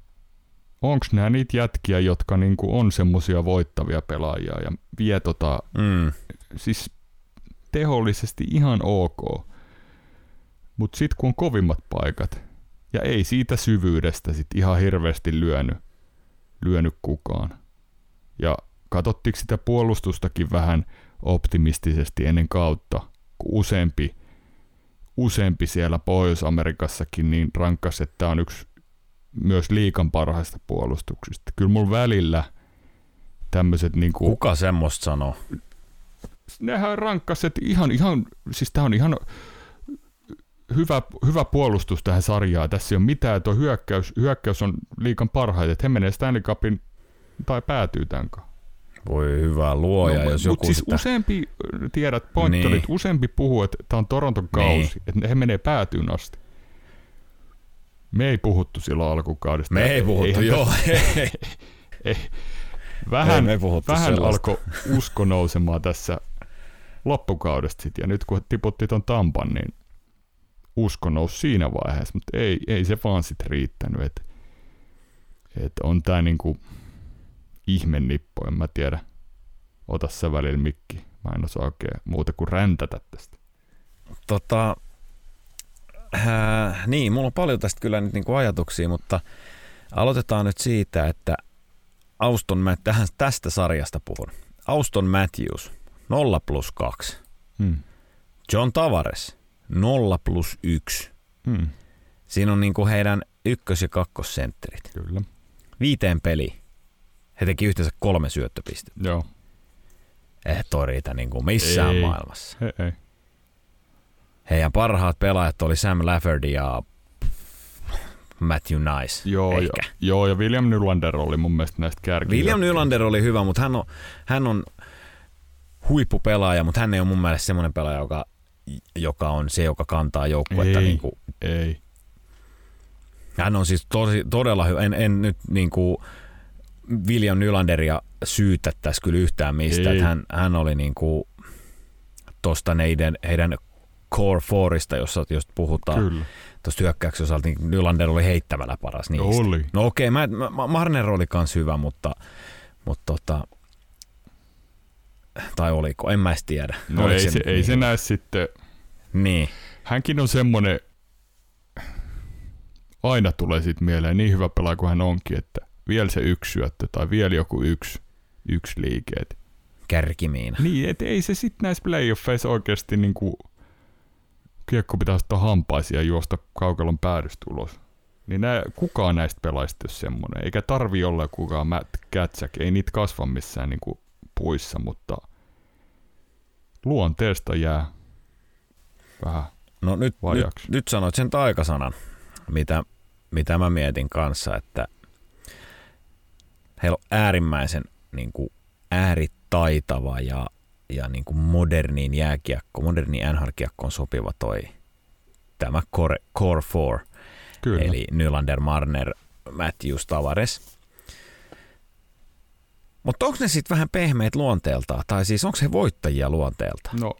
onko nämä niitä jätkiä, jotka niinku on semmosia voittavia pelaajia ja vie tota, mm. siis tehollisesti ihan ok. Mutta sitten kun on kovimmat paikat, ja ei siitä syvyydestä sit ihan hirveästi lyönyt, lyönyt kukaan. Ja katsottiinko sitä puolustustakin vähän optimistisesti ennen kautta, kun useampi, useampi siellä Pohjois-Amerikassakin niin rankkas, että tämä on yksi myös liikan parhaista puolustuksista. Kyllä mulla välillä tämmöiset niin kuin, Kuka semmoista sanoo? Nehän rankkas, että ihan, ihan, siis tämä on ihan hyvä, hyvä puolustus tähän sarjaan. Tässä ei ole mitään, tuo hyökkäys, hyökkäys on liikan parhaita, että he menee Stanley Cupin tai päätyy tämän kanssa. Voi hyvä luoja, no, jos joku siis sitä... useampi, tiedät, pointti niin. useampi puhuu, että tämä on Toronton kausi, niin. että he menee päätyyn asti. Me ei puhuttu silloin alkukaudesta. Me ei puhuttu, ei, joo. ei, ei. Vähän, ei vähän alkoi usko nousemaan tässä loppukaudesta sit, ja nyt kun tiputti ton Tampan, niin usko nousi siinä vaiheessa, mutta ei, ei se vaan sitten riittänyt, että et on tämä niinku, ihmenippo, en mä tiedä. Ota sä välillä mikki. Mä en osaa oikein muuta kuin räntätä tästä. Tota, äh, niin, mulla on paljon tästä kyllä nyt niinku ajatuksia, mutta aloitetaan nyt siitä, että Auston, mä tähän, tästä sarjasta puhun. Auston Matthews, 0 plus 2. Hmm. John Tavares, 0 plus 1. Hmm. Siinä on niinku heidän ykkös- ja kakkosentterit. Kyllä. Viiteen peli he teki yhteensä kolme syöttöpistettä. Joo. Eihän toi riitä niin kuin missään ei, maailmassa. Ei, ei. Heidän parhaat pelaajat oli Sam Lafferty ja Matthew Nice Joo, ehkä. ja, joo, ja William Nylander oli mun mielestä näistä kärki. William Nylander oli hyvä, mutta hän on, hän on huippupelaaja, mutta hän ei ole mun mielestä semmoinen pelaaja, joka, joka on se, joka kantaa joukkuetta. Ei. Niin kuin, Ei. hän on siis tosi, todella hyvä. En, en nyt niin kuin William Nylanderia syytettäisi kyllä yhtään mistä. Ei. Että hän, hän oli niin kuin tosta heidän, heidän core fourista, jossa jos puhutaan tuosta hyökkäyksen osalta, niin Nylander oli heittämällä paras niistä. Oli. No okei, mä, mä, Marner oli kans hyvä, mutta, mutta tota, tai oliko, en mä edes tiedä. No Oliko ei se, ei niin se hyvä? näe sitten. Niin, Hänkin on semmonen, aina tulee siitä mieleen niin hyvä pelaaja kuin hän onkin, että vielä se yksi syöttö tai vielä joku yksi, yksi liike. Et, kärkimiina. niin, et ei se sitten näissä playoffeissa oikeasti niinku, kiekko pitää ottaa hampaisia ja juosta kaukalon päädystä ulos. Niin nää, kukaan näistä pelaajista ei ole semmonen. Eikä tarvi olla kukaan Matt Kätsäk. Ei niitä kasva missään niinku puissa, mutta luonteesta jää vähän No nyt, nyt, nyt sanoit sen taikasanan, mitä, mitä mä mietin kanssa, että heillä on äärimmäisen niin kuin, ääritaitava ja, ja niin kuin moderniin jääkiekko, moderniin NHL-kiekkoon sopiva toi tämä Core, core Four, Kyllä. eli Nylander, Marner, Matthews, Tavares. Mutta onko ne sitten vähän pehmeät luonteeltaan, tai siis onko he voittajia luonteeltaan? No,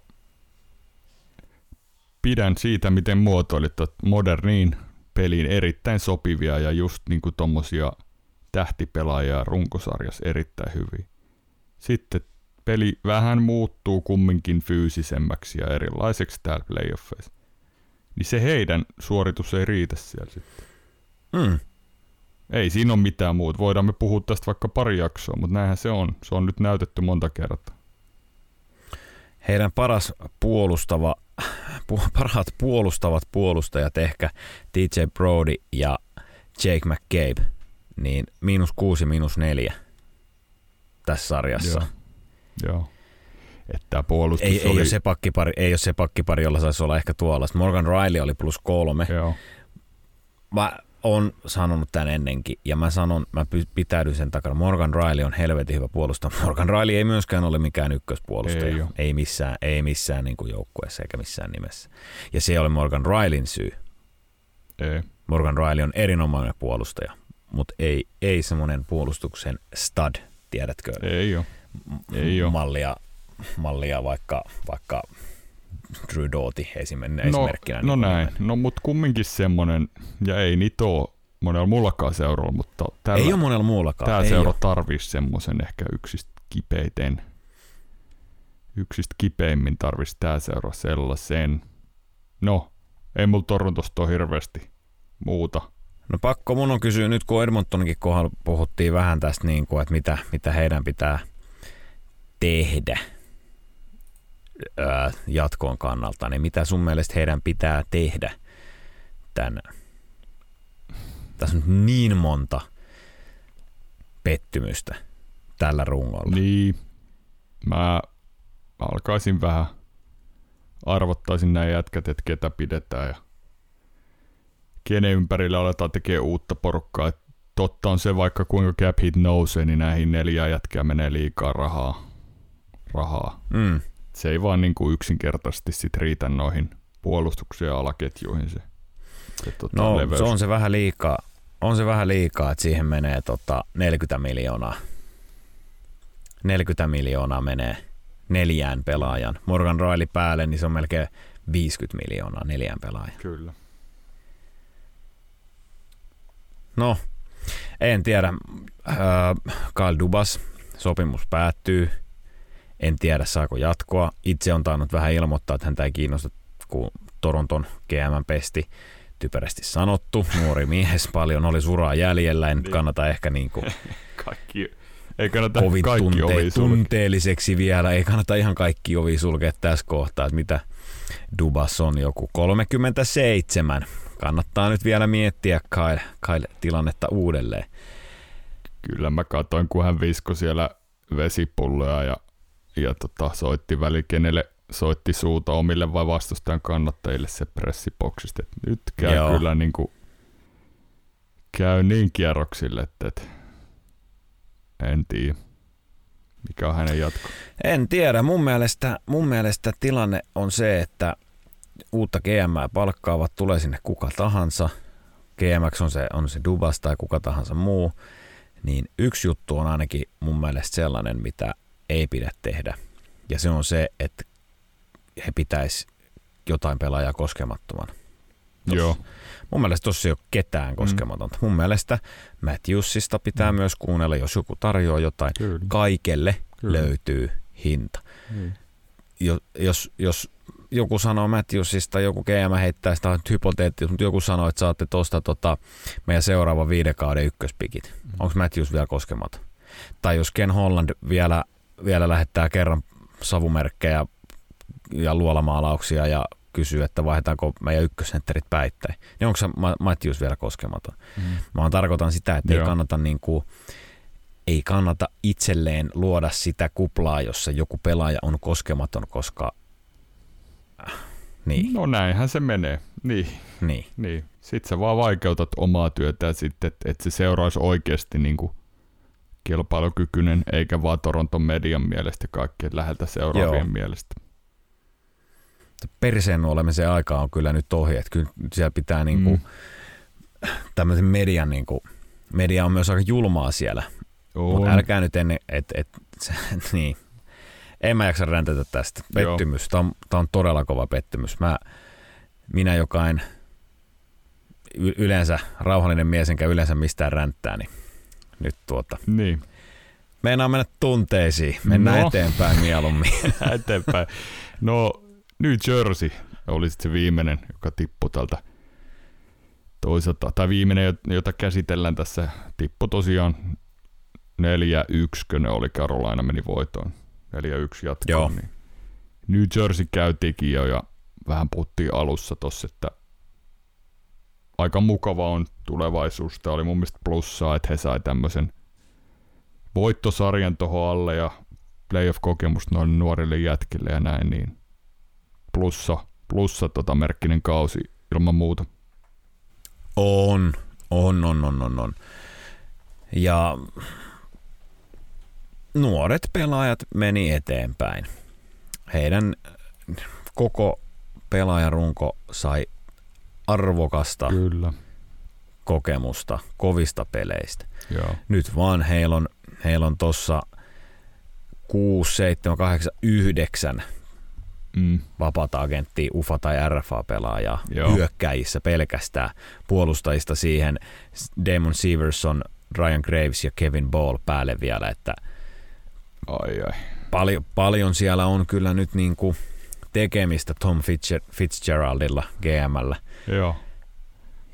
pidän siitä, miten muotoilit moderniin peliin erittäin sopivia ja just niinku tommosia tähtipelaajia runkosarjassa erittäin hyvin. Sitten peli vähän muuttuu kumminkin fyysisemmäksi ja erilaiseksi täällä playoffeissa. Niin se heidän suoritus ei riitä siellä sitten. Mm. Ei siinä ole mitään muuta. Voidaan me puhua tästä vaikka pari jaksoa, mutta näinhän se on. Se on nyt näytetty monta kertaa. heidän paras puolustava, pu, parhaat puolustavat puolustajat ehkä DJ Brody ja Jake McCabe, niin miinus kuusi, miinus neljä tässä sarjassa. Joo. Joo. Että puolustus Ei, ei, oli... ole se pakkipari, ei ole se pakkipari, jolla saisi olla ehkä tuolla. Sitten Morgan Riley oli plus kolme. Joo. Mä oon sanonut tämän ennenkin, ja mä sanon, mä pitäydyn sen takana. Morgan Riley on helvetin hyvä puolustaja. Morgan Riley ei myöskään ole mikään ykköspuolustaja. Ei ei missään, ei missään niin kuin joukkueessa eikä missään nimessä. Ja se ei ole Morgan Rileyn syy. Ei. Morgan Riley on erinomainen puolustaja, mutta ei, ei semmoinen puolustuksen stud, tiedätkö? Ei ole. Ei oo. Mallia, mallia vaikka, vaikka Drew Doughty esimerkkinä. No, esimerkkinä no niin näin. No mut kumminkin semmonen, ja ei niitä oo monella mullakaan seuralla, mutta tällä, Ei ole monella muullakaan. tää ei seura oo. tarvis semmosen ehkä yksistä kipeiten. Yksistä kipeimmin tarvis tää seura sellaisen. No, ei mulla Torontosta ole hirveästi muuta. No pakko mun on kysyä nyt, kun Edmontoninkin kohdalla puhuttiin vähän tästä, niin kuin, että mitä, mitä heidän pitää tehdä ää, jatkoon kannalta, niin mitä sun mielestä heidän pitää tehdä tämän, tässä on niin monta pettymystä tällä rungolla. Niin, mä alkaisin vähän arvottaisin nämä jätkät, että ketä pidetään ja kenen ympärillä aletaan tekemään uutta porukkaa. Et totta on se, vaikka kuinka cap hit nousee, niin näihin neljään jätkää menee liikaa rahaa. rahaa. Mm. Se ei vaan niin kuin yksinkertaisesti sit riitä noihin puolustuksiin ja alaketjuihin se, se tota, No leveys. se on se vähän liikaa, on se vähän liikaa, että siihen menee tota 40 miljoonaa. 40 miljoonaa menee neljään pelaajan. Morgan Riley päälle, niin se on melkein 50 miljoonaa neljään pelaajan. Kyllä. No, en tiedä. Öö, Kyle Dubas, sopimus päättyy. En tiedä, saako jatkoa. Itse on tainnut vähän ilmoittaa, että häntä ei kiinnosta, kun Toronton GM pesti typerästi sanottu. Nuori mies, paljon oli suraa jäljellä. En Niin. kannata ehkä niin kuin Kaikki, ei kannata kovin kaikki tunte- ovi tunteelliseksi vielä. Ei kannata ihan kaikki ovi sulkea tässä kohtaa, että mitä Dubas on joku 37. Kannattaa nyt vielä miettiä Kyle, Kyle tilannetta uudelleen. Kyllä mä katsoin, kun hän visko siellä vesipulloja ja, ja tota, soitti väli, kenelle soitti suuta omille vai vastustajan kannattajille se pressiboksista. Nyt käy Joo. kyllä niin kuin käy niin kierroksille, että, että en tiedä. Mikä on hänen jatko? En tiedä. Mun mielestä, mun mielestä tilanne on se, että uutta GM palkkaavat, tulee sinne kuka tahansa. GMX on se, on se Dubas tai kuka tahansa muu. Niin yksi juttu on ainakin mun mielestä sellainen, mitä ei pidä tehdä. Ja se on se, että he pitäisi jotain pelaajaa koskemattomana. Tossa. Joo. Mun mielestä tossa ei ole ketään Mm. koskematonta. Mun mielestä Matthewsista pitää Mm. myös kuunnella, jos joku tarjoaa jotain. Kyllä. Kaikelle Kyllä. löytyy hinta. Jo, jos, jos joku sanoo Matthewsista, joku GM heittää sitä on hypoteettista, mutta joku sanoo, että saatte tuosta tota, meidän seuraava viiden kauden ykköspikit. Mm. Onko Matthews vielä koskematon? Tai jos Ken Holland vielä, vielä lähettää kerran savumerkkejä ja luolamaalauksia ja kysyy, että vaihdetaanko meidän ykkössentterit päittäin, niin onko se Ma- Matthews vielä koskematon? Mm. Mä vaan tarkoitan sitä, että ei Joo. kannata, niin kuin, ei kannata itselleen luoda sitä kuplaa, jossa joku pelaaja on koskematon, koska niin, No näinhän se menee. Niin, niin. niin. Sitten sä vaan vaikeutat omaa työtä sitten, että et se seuraisi oikeasti niinku kilpailukykyinen, eikä vaan Toronton median mielestä kaikkien läheltä seuraavien Joo. mielestä. Perseen nuolemisen aika on kyllä nyt ohi, että kyllä siellä pitää niin kuin, Mm. tämmöisen median, niin kuin, media on myös aika julmaa siellä, mutta älkää nyt ennen, että et, niin. En mä jaksa räntätä tästä. Pettymys. Tämä on, tää on todella kova pettymys. Mä, minä jokain y- yleensä rauhallinen mies, enkä yleensä mistään ränttää, niin nyt tuota. Niin, Meinaa mennä tunteisiin. Mennään No. eteenpäin mieluummin. eteenpäin. No, New Jersey oli sit se viimeinen, joka tippui tältä toiselta, tai viimeinen, jota käsitellään tässä, tippui tosiaan 4-1, kun ne oli Carolina meni voitoon. 4-1 jatkoon. Joo. Niin New Jersey käytiinkin jo ja vähän puhuttiin alussa tossa, että aika mukava on tulevaisuus. Tämä oli mun mielestä plussaa, että he sai tämmöisen voittosarjan tuohon alle ja playoff-kokemus noille nuorille jätkille ja näin, niin plussa, plussa tota merkkinen kausi ilman muuta. On, on, on, on, on, on. Ja nuoret pelaajat meni eteenpäin. Heidän koko pelaajarunko sai arvokasta Kyllä. kokemusta kovista peleistä. Joo. Nyt vaan heillä on, heillä on tossa 6, 7, 8, 9 Mm. vapaata agenttia, UFA tai RFA-pelaajaa Joo. hyökkäjissä pelkästään puolustajista siihen Damon Severson, Ryan Graves ja Kevin Ball päälle vielä, että Ai ai. paljon, paljon siellä on kyllä nyt niin kuin tekemistä Tom Fitzger- Fitzgeraldilla GMllä Joo.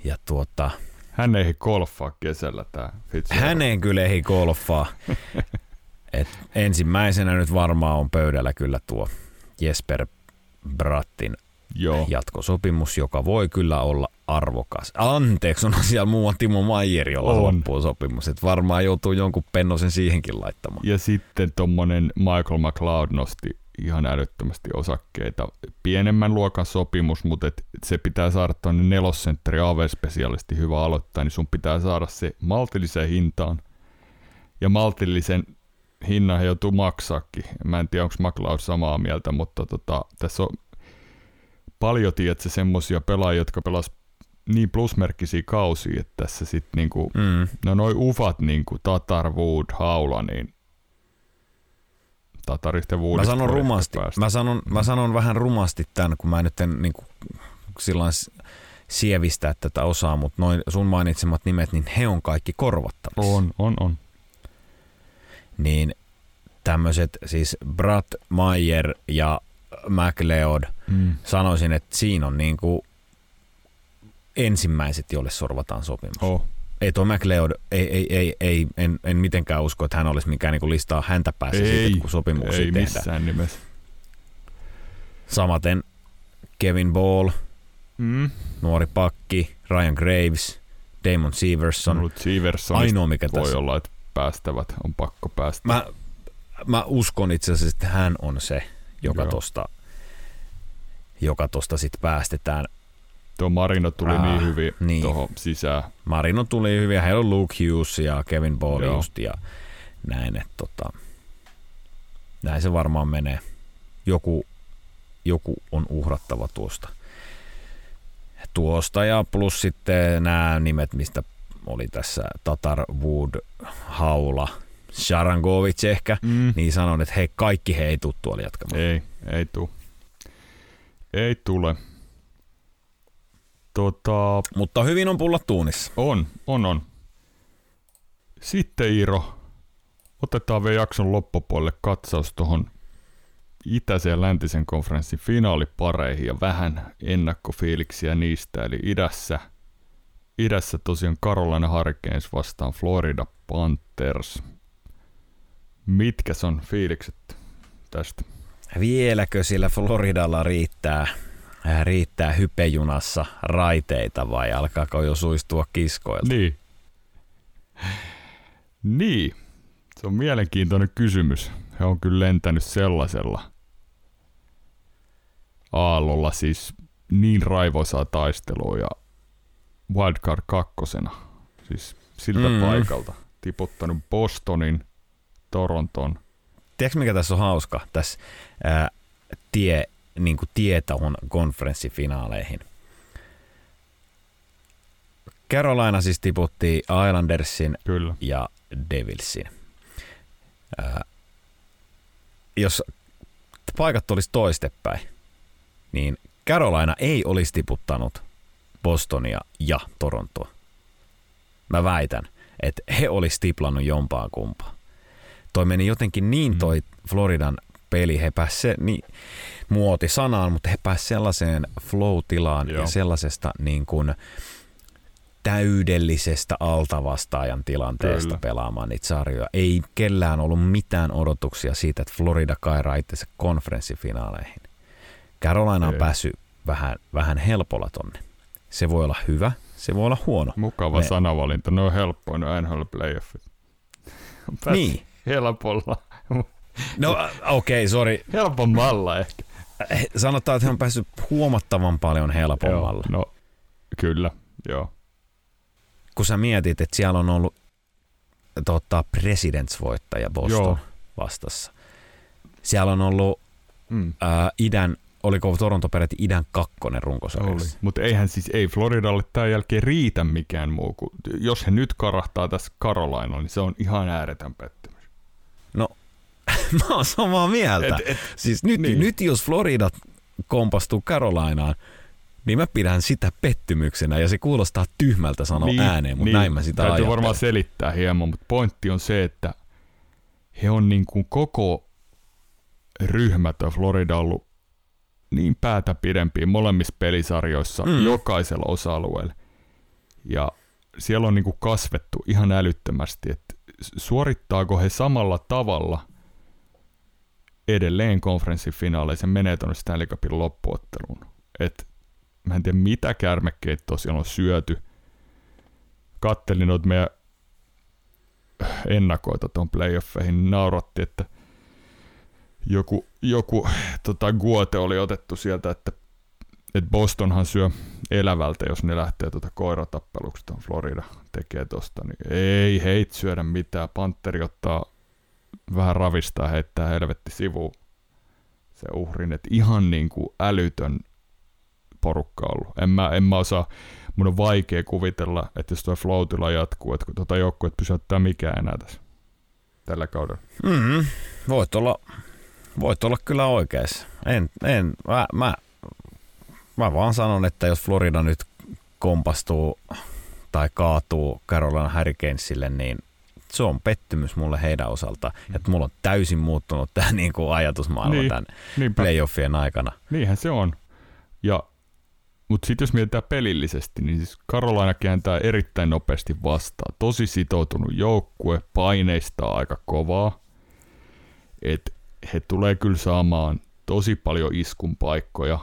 ja tuota, Hän ei golfaa kesällä tää Fitzgerald. häneen kyllä ei golfaa. Et ensimmäisenä nyt varmaan on pöydällä kyllä tuo Jesper Brattin Joo. jatkosopimus, joka voi kyllä olla arvokas. Anteeksi, on siellä muuan Timo Maier, jolla On. loppuu sopimus. Et varmaan joutuu jonkun pennosen siihenkin laittamaan. Ja sitten tommonen Michael McLeod nosti ihan älyttömästi osakkeita. Pienemmän luokan sopimus, mutta et se pitää saada tuonne nelosentteri AV-spesialisti hyvä aloittaa, niin sun pitää saada se maltilliseen hintaan. Ja maltillisen hinnan he joutuu maksaakin. Mä en tiedä, onko McLeod samaa mieltä, mutta tota, tässä on paljon, tiedätkö, semmosia pelaajia, jotka pelas plusmerkkisiä kausia, että tässä sitten niinku, Mm. No noi ufat niinku Tatar, Wood, Haula, niin Tatarista ja Mä Woodista sanon rumasti. Mä sanon, mä sanon vähän rumasti tämän, kun mä nyt en niin kuin, silloin sievistää tätä osaa, mutta noin sun mainitsemat nimet, niin he on kaikki korvattavissa. On, on, on. Niin tämmöiset siis Brad Mayer ja McLeod, Mm. sanoisin, että siinä on niin kuin ensimmäiset, joille sorvataan sopimus. Oh. Ei tuo McLeod, ei, ei, ei, ei en, en mitenkään usko, että hän olisi mikään niin listaa häntä päässä Ei, siitä, kun sopimuksia ei tehdään. missään nimessä. Samaten Kevin Ball, Mm. nuori pakki, Ryan Graves, Damon Severson. Mutta Severson Ainoa mikä voi tässä. olla, että päästävät, on pakko päästä. Mä, mä uskon itse asiassa, että hän on se, joka Joo. tosta, joka tosta sit päästetään. Tuo Marino tuli Ah, niin hyvin niin. tuohon sisään. Marino tuli hyvin, heillä on Luke Hughes ja Kevin Ball Joo. just ja näin, että tota, näin se varmaan menee. Joku, joku on uhrattava tuosta. Tuosta ja plus sitten nämä nimet, mistä oli tässä Tatar Wood, Haula, Sharangovic ehkä, Mm. niin sanon, että hei, kaikki he ei tuu tuolla jatkamaan. Ei, ei tuu. Ei tule. Tota, Mutta hyvin on pullat tuunissa. on, on, on. Sitten Iiro, otetaan vielä jakson loppupuolelle katsaus tuohon itäisen ja läntisen konferenssin finaalipareihin ja vähän ennakkofiiliksiä niistä. Eli idässä, idässä tosiaan Carolina Hurricanes vastaan Florida Panthers. Mitkä on fiilikset tästä? Vieläkö sillä Floridalla riittää, riittää hypejunassa raiteita vai alkaako jo suistua kiskoilta? Niin. Niin. Se on mielenkiintoinen kysymys. He on kyllä lentänyt sellaisella aallolla siis niin raivoisaa taistelua ja Wildcard kakkosena. Siis siltä Mm. paikalta. Tiputtanut Bostonin, Toronton. Tiedätkö mikä tässä on hauska? Tässä ää, tie, niin kuin tie tuohon konferenssifinaaleihin. Carolina siis tiputti Islandersin Kyllä. ja Devilsin. Ää, jos paikat olisi toistepäin, niin Carolina ei olisi tiputtanut Bostonia ja Torontoa. Mä väitän, että he olisi tiplannut jompaa kumpaa. Toi meni jotenkin niin toi Floridan peli, he pääsivät niin, muoti sanaan, mutta he pääsivät sellaiseen flow-tilaan Joo. ja sellaisesta niin kuin, täydellisestä altavastaajan tilanteesta Kyllä. pelaamaan niitä sarjoja. Ei kellään ollut mitään odotuksia siitä, että Florida kairaa itsensä konferenssifinaaleihin. Carolina on Ei. päässyt vähän, vähän helpolla tonne. Se voi olla hyvä, se voi olla huono. Mukava Me- sanavalinta. Ne on helppoin no NHL playoffit. Pääs Niin. Helpolla. No okei, okay, sori. Helpommalla ehkä. Sanotaan, että he on päässyt huomattavan paljon helpommalla. Joo, no, kyllä, joo. Kun sä mietit, että siellä on ollut tota, Presidents-voittaja Boston Joo. vastassa. Siellä on ollut Mm. ää, idän, oliko Toronto peräti idän kakkonen runkosarjassa? Mutta eihän siis, ei Floridalle tämän jälkeen riitä mikään muu kuin, jos he nyt karahtaa tässä Carolinalla, niin se on ihan ääretön pettymys. No, mä oon samaa mieltä. Et, et, siis nyt, niin. nyt jos Florida kompastuu Carolinaan, niin mä pidän sitä pettymyksenä ja se kuulostaa tyhmältä sanoa niin, ääneen, mutta niin, näin mä sitä Täytyy ajattelen. varmaan selittää hieman, mutta pointti on se, että he on niin kuin koko ryhmätön Florida ollut niin päätä pidempiä molemmissa pelisarjoissa, mm. jokaisella osa-alueella. Ja siellä on niin kuin kasvettu ihan älyttömästi, että suorittaako he samalla tavalla edelleen konferenssifinaaleissa menee tuonne Stanley Cupin loppuotteluun. Et mä en tiedä mitä kärmekkeitä tosiaan on syöty. Kattelin noita meidän ennakoita tuon playoffeihin, nauratti, että joku, joku tota, Guote oli otettu sieltä, että, että Bostonhan syö elävältä, jos ne lähtee tuota koiratappeluksi tuon Florida tekee tosta, niin ei heit syödä mitään. Panteri ottaa vähän ravistaa, heittää helvetti sivuun se uhrin, että ihan niin kuin älytön porukka ollut. En mä, en mä osaa, mun on vaikea kuvitella, että jos tuo flow jatkuu, että kun tuota joukkuet pysäyttää mikään enää tässä tällä kaudella. Mm, voit, olla, voit olla kyllä oikeassa. En, en, mä, mä, mä vaan sanon, että jos Florida nyt kompastuu tai kaatuu Carolina Hurricanesille, niin se on pettymys mulle heidän osalta. Että mulla on täysin muuttunut tämä niinku ajatusmaailma Niin, tämän Niinpä, playoffien aikana. niinhän se on. Ja, mutta sitten jos mietitään pelillisesti, niin siis Carolina kääntää erittäin nopeasti vastaan. Tosi sitoutunut joukkue, paineistaa aika kovaa. Et he tulee kyllä saamaan tosi paljon iskun paikkoja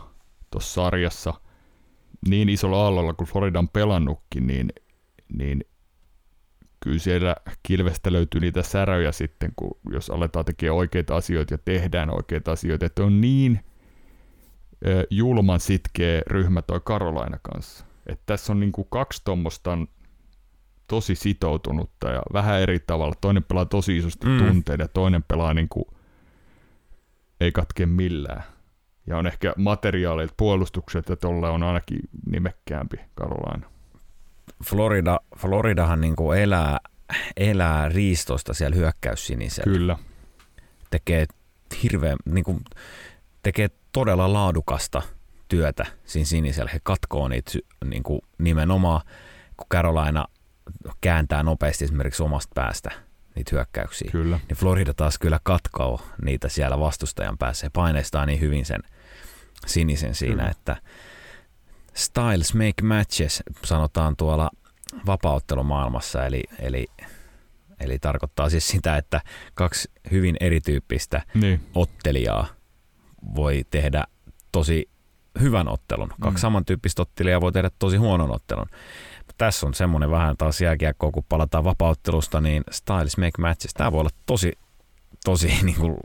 tuossa sarjassa. Niin isolla aallolla kuin Florida on pelannutkin, niin, niin kyllä siellä kilvestä löytyy niitä säröjä sitten, kun jos aletaan tekemään oikeita asioita ja tehdään oikeita asioita. Että on niin ö, julman sitkeä ryhmä toi Karolaina kanssa. Et tässä on niinku kaksi tuommoista tosi sitoutunutta ja vähän eri tavalla. Toinen pelaa tosi isosti mm. tunteiden ja toinen pelaa niinku, ei katke millään. Ja on ehkä materiaalit, puolustukset, että tolle on ainakin nimekkäämpi Karolaina. Florida, Floridahan niin kuin elää, elää riistosta siellä hyökkäyssinisellä. Kyllä. Tekee hirveän, niin kuin, tekee todella laadukasta työtä siinä sinisellä. He katkoo niitä niin kuin nimenomaan, kun Carolina kääntää nopeasti esimerkiksi omasta päästä niitä hyökkäyksiä. Kyllä. Niin Florida taas kyllä katkoo niitä siellä vastustajan päässä ja paineistaa niin hyvin sen sinisen siinä, kyllä. että styles make matches sanotaan tuolla vapauttelumaailmassa, eli, eli, eli tarkoittaa siis sitä, että kaksi hyvin erityyppistä niin. ottelijaa voi tehdä tosi hyvän ottelun. Kaksi mm. samantyyppistä ottelijaa voi tehdä tosi huonon ottelun. Tässä on semmoinen vähän taas jääkiekko, kun palataan vapauttelusta, niin styles make matches. Tämä voi olla tosi, tosi niin kuin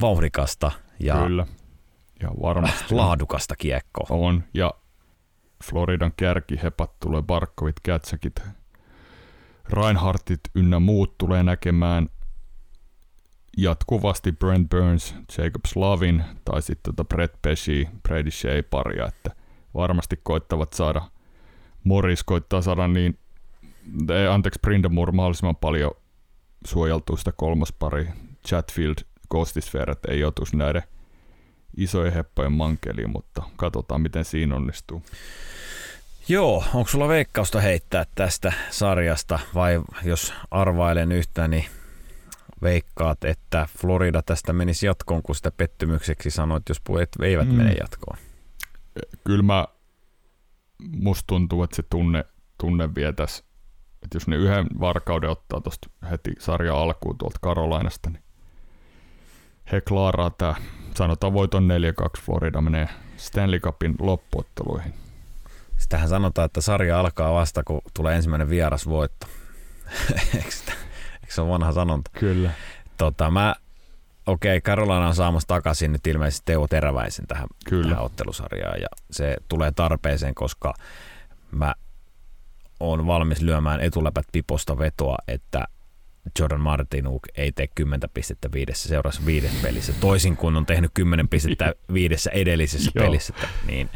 vauhdikasta ja, Kyllä. ja varmasti laadukasta kiekkoa. On, ja Floridan kärkihepat tulee Barkovit, Kätsäkit, Reinhardtit ynnä muut tulee näkemään jatkuvasti Brent Burns, Jacob Slavin tai sitten tota Brett Pesci, Brady Shea paria, että varmasti koittavat saada, Morris koittaa saada niin, ei, anteeksi Brindamore mahdollisimman paljon suojeltua sitä kolmas pari, Chatfield, Ghostisphere, ei joutuisi näiden isojen heppojen mankeliin, mutta katsotaan miten siinä onnistuu. Joo, onko sulla veikkausta heittää tästä sarjasta vai jos arvailen yhtä, niin veikkaat, että Florida tästä menisi jatkoon, kun sitä pettymykseksi sanoit, jos puhet eivät mm. mene jatkoon? Kyllä mä, musta tuntuu, että se tunne, tunne vie tässä, että jos ne yhden varkauden ottaa tuosta heti sarja alkuun tuolta Karolainasta, niin he klaaraa tämä, sanotaan voiton 4-2 Florida menee Stanley Cupin loppuotteluihin. Sitähän sanotaan, että sarja alkaa vasta, kun tulee ensimmäinen vierasvoitto. Eikö se ole vanha sanonta? Kyllä. Tota, mä, okei, okay, Karolana on saamassa takaisin nyt ilmeisesti Teo Teräväisen tähän, Kyllä. tähän ottelusarjaan ja se tulee tarpeeseen, koska mä oon valmis lyömään etuläpät piposta vetoa, että Jordan Martinuk ei tee 10 pistettä viidessä seuraavassa viidessä pelissä, toisin kuin on tehnyt 10 pistettä viidessä edellisessä pelissä, niin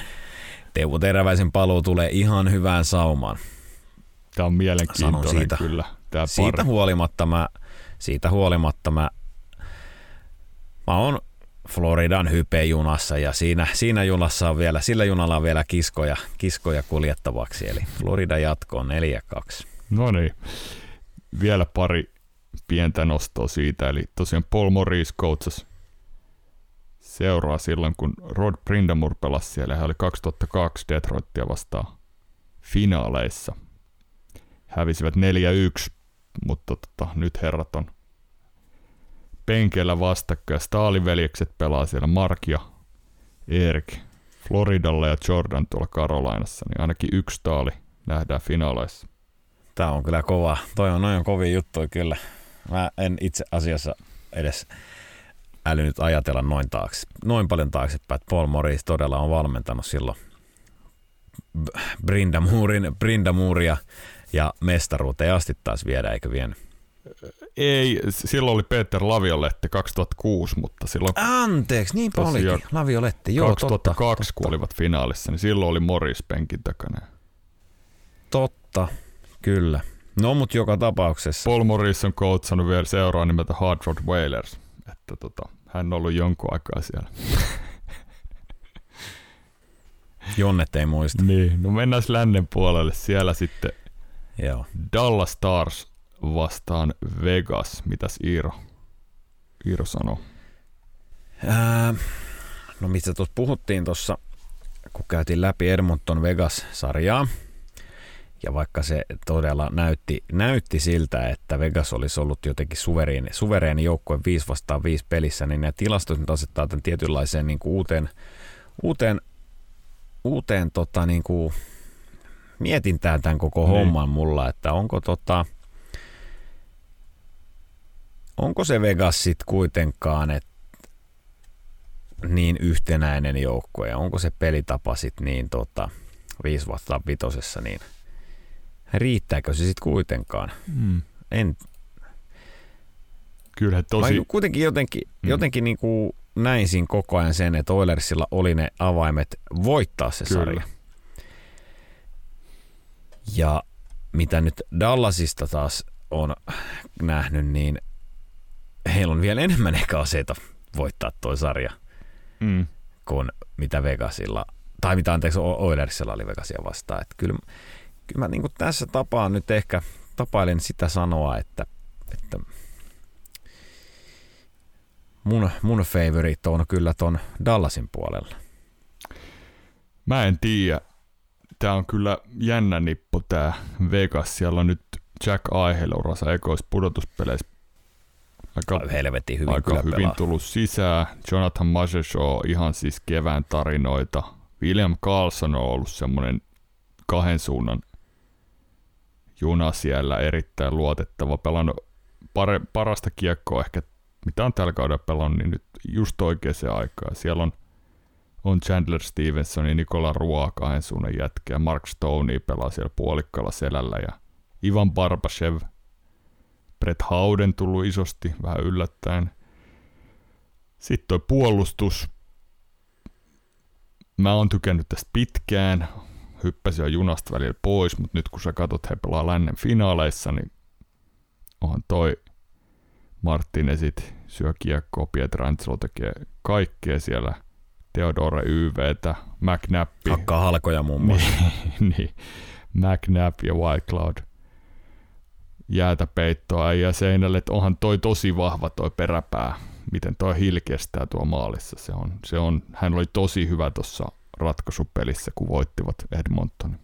Teuvo Teräväisen paluu tulee ihan hyvään saumaan. Tämä on mielenkiintoinen siitä, kyllä. Tämä siitä, huolimatta mä, siitä huolimatta mä, mä oon Floridan hypejunassa ja siinä, siinä junassa on vielä, sillä junalla on vielä kiskoja, kiskoja kuljettavaksi, eli Florida jatkoon 4-2. No niin, vielä pari pientä nostoa siitä, eli tosiaan Paul Morris coachas seuraa silloin, kun Rod Brindamore pelasi siellä. Hän oli 2002 Detroitia vastaan finaaleissa. Hävisivät 4-1, mutta tota, nyt herrat on penkeillä vastakkain. Staalin veljekset pelaa siellä Mark ja Erik Floridalla ja Jordan tuolla Karolainassa, niin ainakin yksi taali nähdään finaaleissa. Tämä on kyllä kova. Toi on noin kovin juttu kyllä. Mä en itse asiassa edes älynyt ajatella noin taakse, noin paljon taaksepäin, että Paul Morris todella on valmentanut silloin Brindamuurin, Brindamuuria ja mestaruuteen asti taas viedä, eikö vienyt? Ei, silloin oli Peter Lavioletti 2006, mutta silloin... Anteeksi, niin olikin. Lavioletti, joo 2002, totta, kun olivat finaalissa, niin silloin oli Morris penkin takana. Totta, kyllä. No, mutta joka tapauksessa. Paul Morris on coachannut vielä seuraa nimeltä Hard Rock Whalers että tota, hän on ollut jonkun aikaa siellä. Jonnet ei muista. Niin, no mennään lännen puolelle. Siellä sitten Joo. Dallas Stars vastaan Vegas. Mitäs Iiro, Iiro sanoo? Ää, no mistä tuossa puhuttiin tuossa, kun käytiin läpi Edmonton Vegas-sarjaa, ja vaikka se todella näytti, näytti siltä, että Vegas olisi ollut jotenkin suvereeni, suvereeni joukkue 5 vastaan 5 pelissä, niin nämä tilastot nyt asettaa tämän tietynlaiseen niin kuin uuteen, uuteen, uuteen tota, niin kuin mietintään tämän koko niin. homman mulla, että onko tota, onko se Vegas sitten kuitenkaan, että niin yhtenäinen joukkue ja onko se pelitapa sitten niin tota, viisi vuotta vitosessa, niin riittääkö se sitten kuitenkaan? Mm. En, Kyllä tosi... Mä kuitenkin jotenkin, mm. jotenkin niin kuin näin siinä koko ajan sen, että Oilersilla oli ne avaimet voittaa se Kyllä. sarja. Ja mitä nyt Dallasista taas on nähnyt, niin heillä on vielä enemmän ehkä aseita voittaa toi sarja mm. kuin mitä Vegasilla, tai mitä anteeksi Oilersilla oli Vegasia vastaan. Että kyllä, kyllä mä niin tässä tapaan nyt ehkä tapailen sitä sanoa, että, että mun, mun favorite on kyllä ton Dallasin puolella. Mä en tiedä. Tää on kyllä jännä nippu tää Vegas. Siellä on nyt Jack Aihel urassa ekois pudotuspeleissä aika, helvetin hyvin, aika hyvin pelaa. tullut sisään. Jonathan Majeshaw ihan siis kevään tarinoita. William Carlson on ollut semmoinen kahden suunnan juna siellä, erittäin luotettava, pelannut pare, parasta kiekkoa ehkä, mitä on tällä kaudella pelannut, niin nyt just oikeaan aikaan. Siellä on, on Chandler Stevenson ja Nikola Ruoa kahden suunnan jätkeä, Mark Stoney pelaa siellä puolikkalla selällä ja Ivan Barbashev, Brett Hauden tullut isosti, vähän yllättäen. Sitten toi puolustus. Mä oon tykännyt tästä pitkään. Hyppäsin jo junasta välillä pois, mutta nyt kun sä katsot, he pelaa lännen finaaleissa, niin onhan toi Martinesit syö kiekkoa, Pietrangelo tekee kaikkea siellä. Theodore YVtä, McNappi. Hakkaa halkoja muun muassa. niin, niin. McNabb ja White Cloud jäätä peittoa ja seinälle, että onhan toi tosi vahva toi peräpää, miten toi Hill kestää tuo maalissa. Se on, se on, hän oli tosi hyvä tuossa ratkaisupelissä, kun voittivat Edmontonin.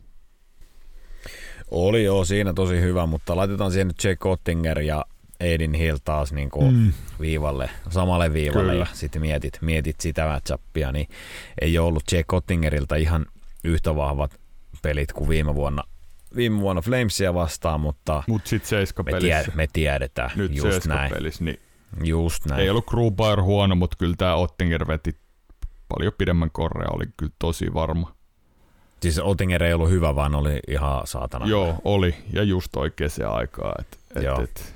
Oli joo, siinä tosi hyvä, mutta laitetaan siihen nyt Jake Ottinger ja Edin Hill taas niin kuin mm. viivalle, samalle viivalle Kyllä. ja sitten mietit, mietit sitä matchappia, niin ei ollut Jake Ottingerilta ihan yhtä vahvat pelit kuin viime vuonna viime vuonna Flamesia vastaan, mutta Mut sit me, tied- me tiedetään Nyt just näin. Pelissä, niin just näin. Ei ollut Grubauer huono, mutta kyllä tämä Ottinger veti paljon pidemmän korrea, oli kyllä tosi varma. Siis Ottinger ei ollut hyvä, vaan oli ihan saatana. Joo, oli, ja just oikeaan aikaa. Et, et, Joo. Et,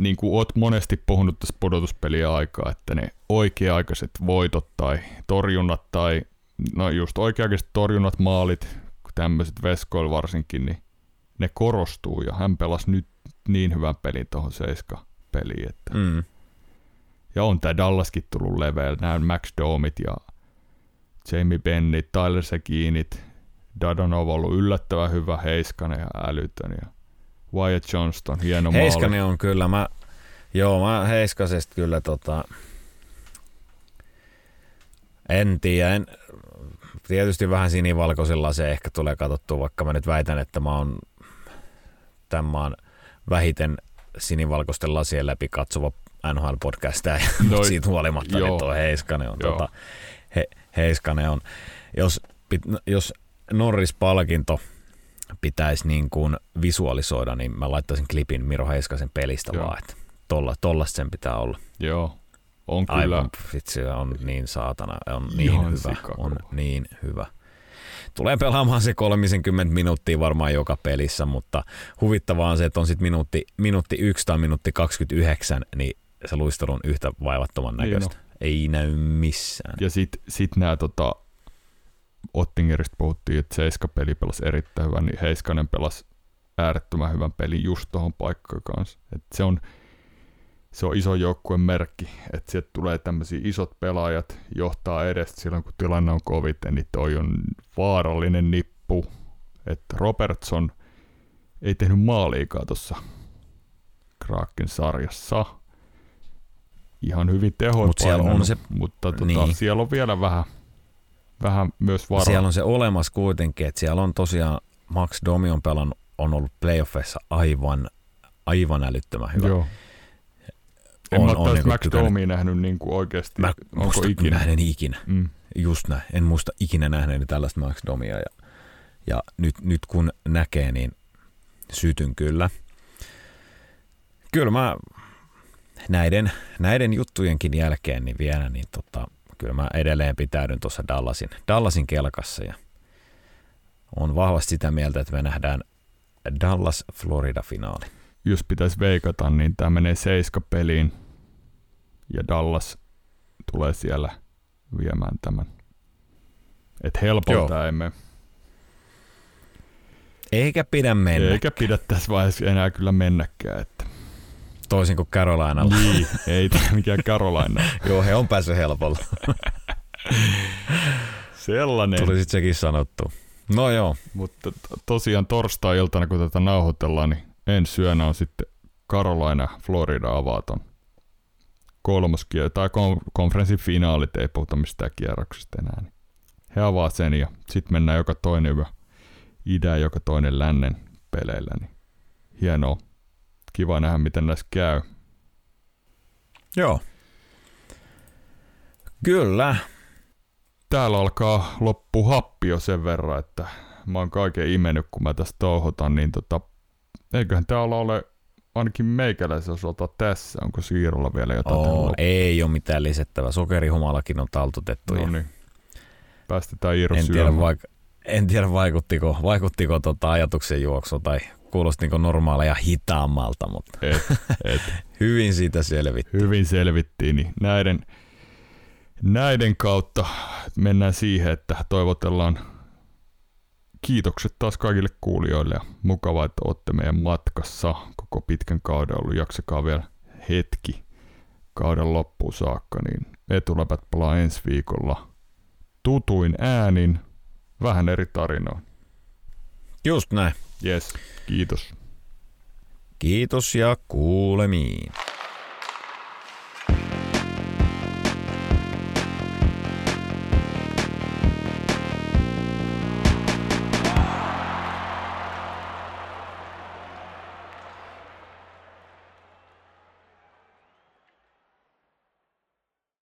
niin kuin oot monesti puhunut tässä pudotuspeliä aikaa, että ne oikea-aikaiset voitot tai torjunnat tai no just oikea-aikaiset torjunnat, maalit, tämmöiset veskoilla varsinkin, niin ne korostuu ja hän pelasi nyt niin hyvän pelin tuohon seiska peliin. Että. Mm. Ja on tämä Dallaskin tullut leveillä, nämä Max Domit ja Jamie Bennett, Tyler Seginit, Dadonov on ollut yllättävän hyvä, Heiskanen ja älytön ja Wyatt Johnston, hieno Heiskanen on kyllä, mä, joo mä Heiskasesta kyllä tota, en tiedä, en, tietysti vähän sinivalkoisilla se ehkä tulee katsottua, vaikka mä nyt väitän, että mä oon tämän maan vähiten sinivalkoisten lasien läpi katsova NHL-podcast ja no, siitä huolimatta niin joo, niin tuo Heiskanen on, tota, he, Heiskanen on jos, jos Norris-palkinto pitäisi niin kuin visualisoida, niin mä laittaisin klipin Miro Heiskasen pelistä joo. vaan, että tolla, tollasta sen pitää olla. Joo, on kyllä. Aivan, vitsi, on niin saatana, on niin Ihan hyvä, sikakova. on niin hyvä. Tulee pelaamaan se 30 minuuttia varmaan joka pelissä, mutta huvittavaa on se, että on sitten minuutti, minuutti 1 tai minuutti 29, niin se luistelu on yhtä vaivattoman niin näköistä. Niin Ei näy missään. Ja sitten sit nämä tota, Ottingerista puhuttiin, että Seiska peli pelasi erittäin hyvän, niin Heiskanen pelasi äärettömän hyvän pelin just tuohon paikkaan kanssa. Et se on, se on iso joukkueen merkki, että sieltä tulee tämmöisiä isot pelaajat johtaa edestä silloin, kun tilanne on koviten, niin toi on vaarallinen nippu. Että Robertson ei tehnyt maaliikaa tuossa Kraken sarjassa. Ihan hyvin tehoin Mut siellä on se, mutta tota, niin. siellä on vielä vähän, vähän myös varaa. Siellä on se olemassa kuitenkin, että siellä on tosiaan Max Domi on pelannut, on ollut playoffeissa aivan, aivan älyttömän hyvä. Joo en on, mä ole niin Max Domia nähnyt niin kuin oikeasti. Mä Onko ikinä? Nähden ikinä. Mm. Just näin. En muista ikinä nähneeni tällaista Max Domia. Ja, ja nyt, nyt kun näkee, niin sytyn kyllä. Kyllä mä näiden, näiden juttujenkin jälkeen niin vielä niin tota, kyllä mä edelleen pitäydyn tuossa Dallasin, Dallasin kelkassa ja on vahvasti sitä mieltä, että me nähdään Dallas-Florida-finaali. Jos pitäisi veikata, niin tämä menee seiska peliin ja Dallas tulee siellä viemään tämän. Et helpolta mene. Eikä pidä mennä. Eikä pidä tässä vaiheessa enää kyllä mennäkään. Että. Toisin kuin Carolinalla. Niin, ei tämä mikään Carolina. Joo, he on päässyt helpolla. Sellainen. Tuli sitten sekin sanottu. No joo. Mutta tosiaan torstai-iltana, kun tätä nauhoitellaan, niin ensi syönä on sitten Carolina, Florida avaton kolmas tai konferenssin finaalit, ei puhuta mistään kierroksesta enää. Niin he avaa sen ja sitten mennään joka toinen yö idän, joka toinen lännen peleillä. Niin hienoa. Kiva nähdä, miten näissä käy. Joo. Kyllä. Täällä alkaa loppu happi jo sen verran, että mä oon kaiken imennyt, kun mä tästä touhutan, niin tota, eiköhän täällä ole ainakin meikäläisen osalta tässä. Onko Siirolla vielä jotain? Oo, ei ole mitään lisättävää. Sokerihumalakin on taltutettu. No niin. Päästetään Iiro en tiedä, vaik- en tiedä vaikuttiko, vaikuttiko tota ajatuksen juoksu tai kuulosti niin normaaleja hitaammalta, mutta et, et. hyvin siitä selvittiin. Hyvin selvittiin. Niin näiden, näiden kautta mennään siihen, että toivotellaan kiitokset taas kaikille kuulijoille ja mukavaa, että olette meidän matkassa koko pitkän kauden ollut. Jaksakaa vielä hetki kauden loppuun saakka, niin etuläpät palaa ensi viikolla tutuin äänin, vähän eri tarinoin. Just näin. Yes, kiitos. Kiitos ja kuulemiin.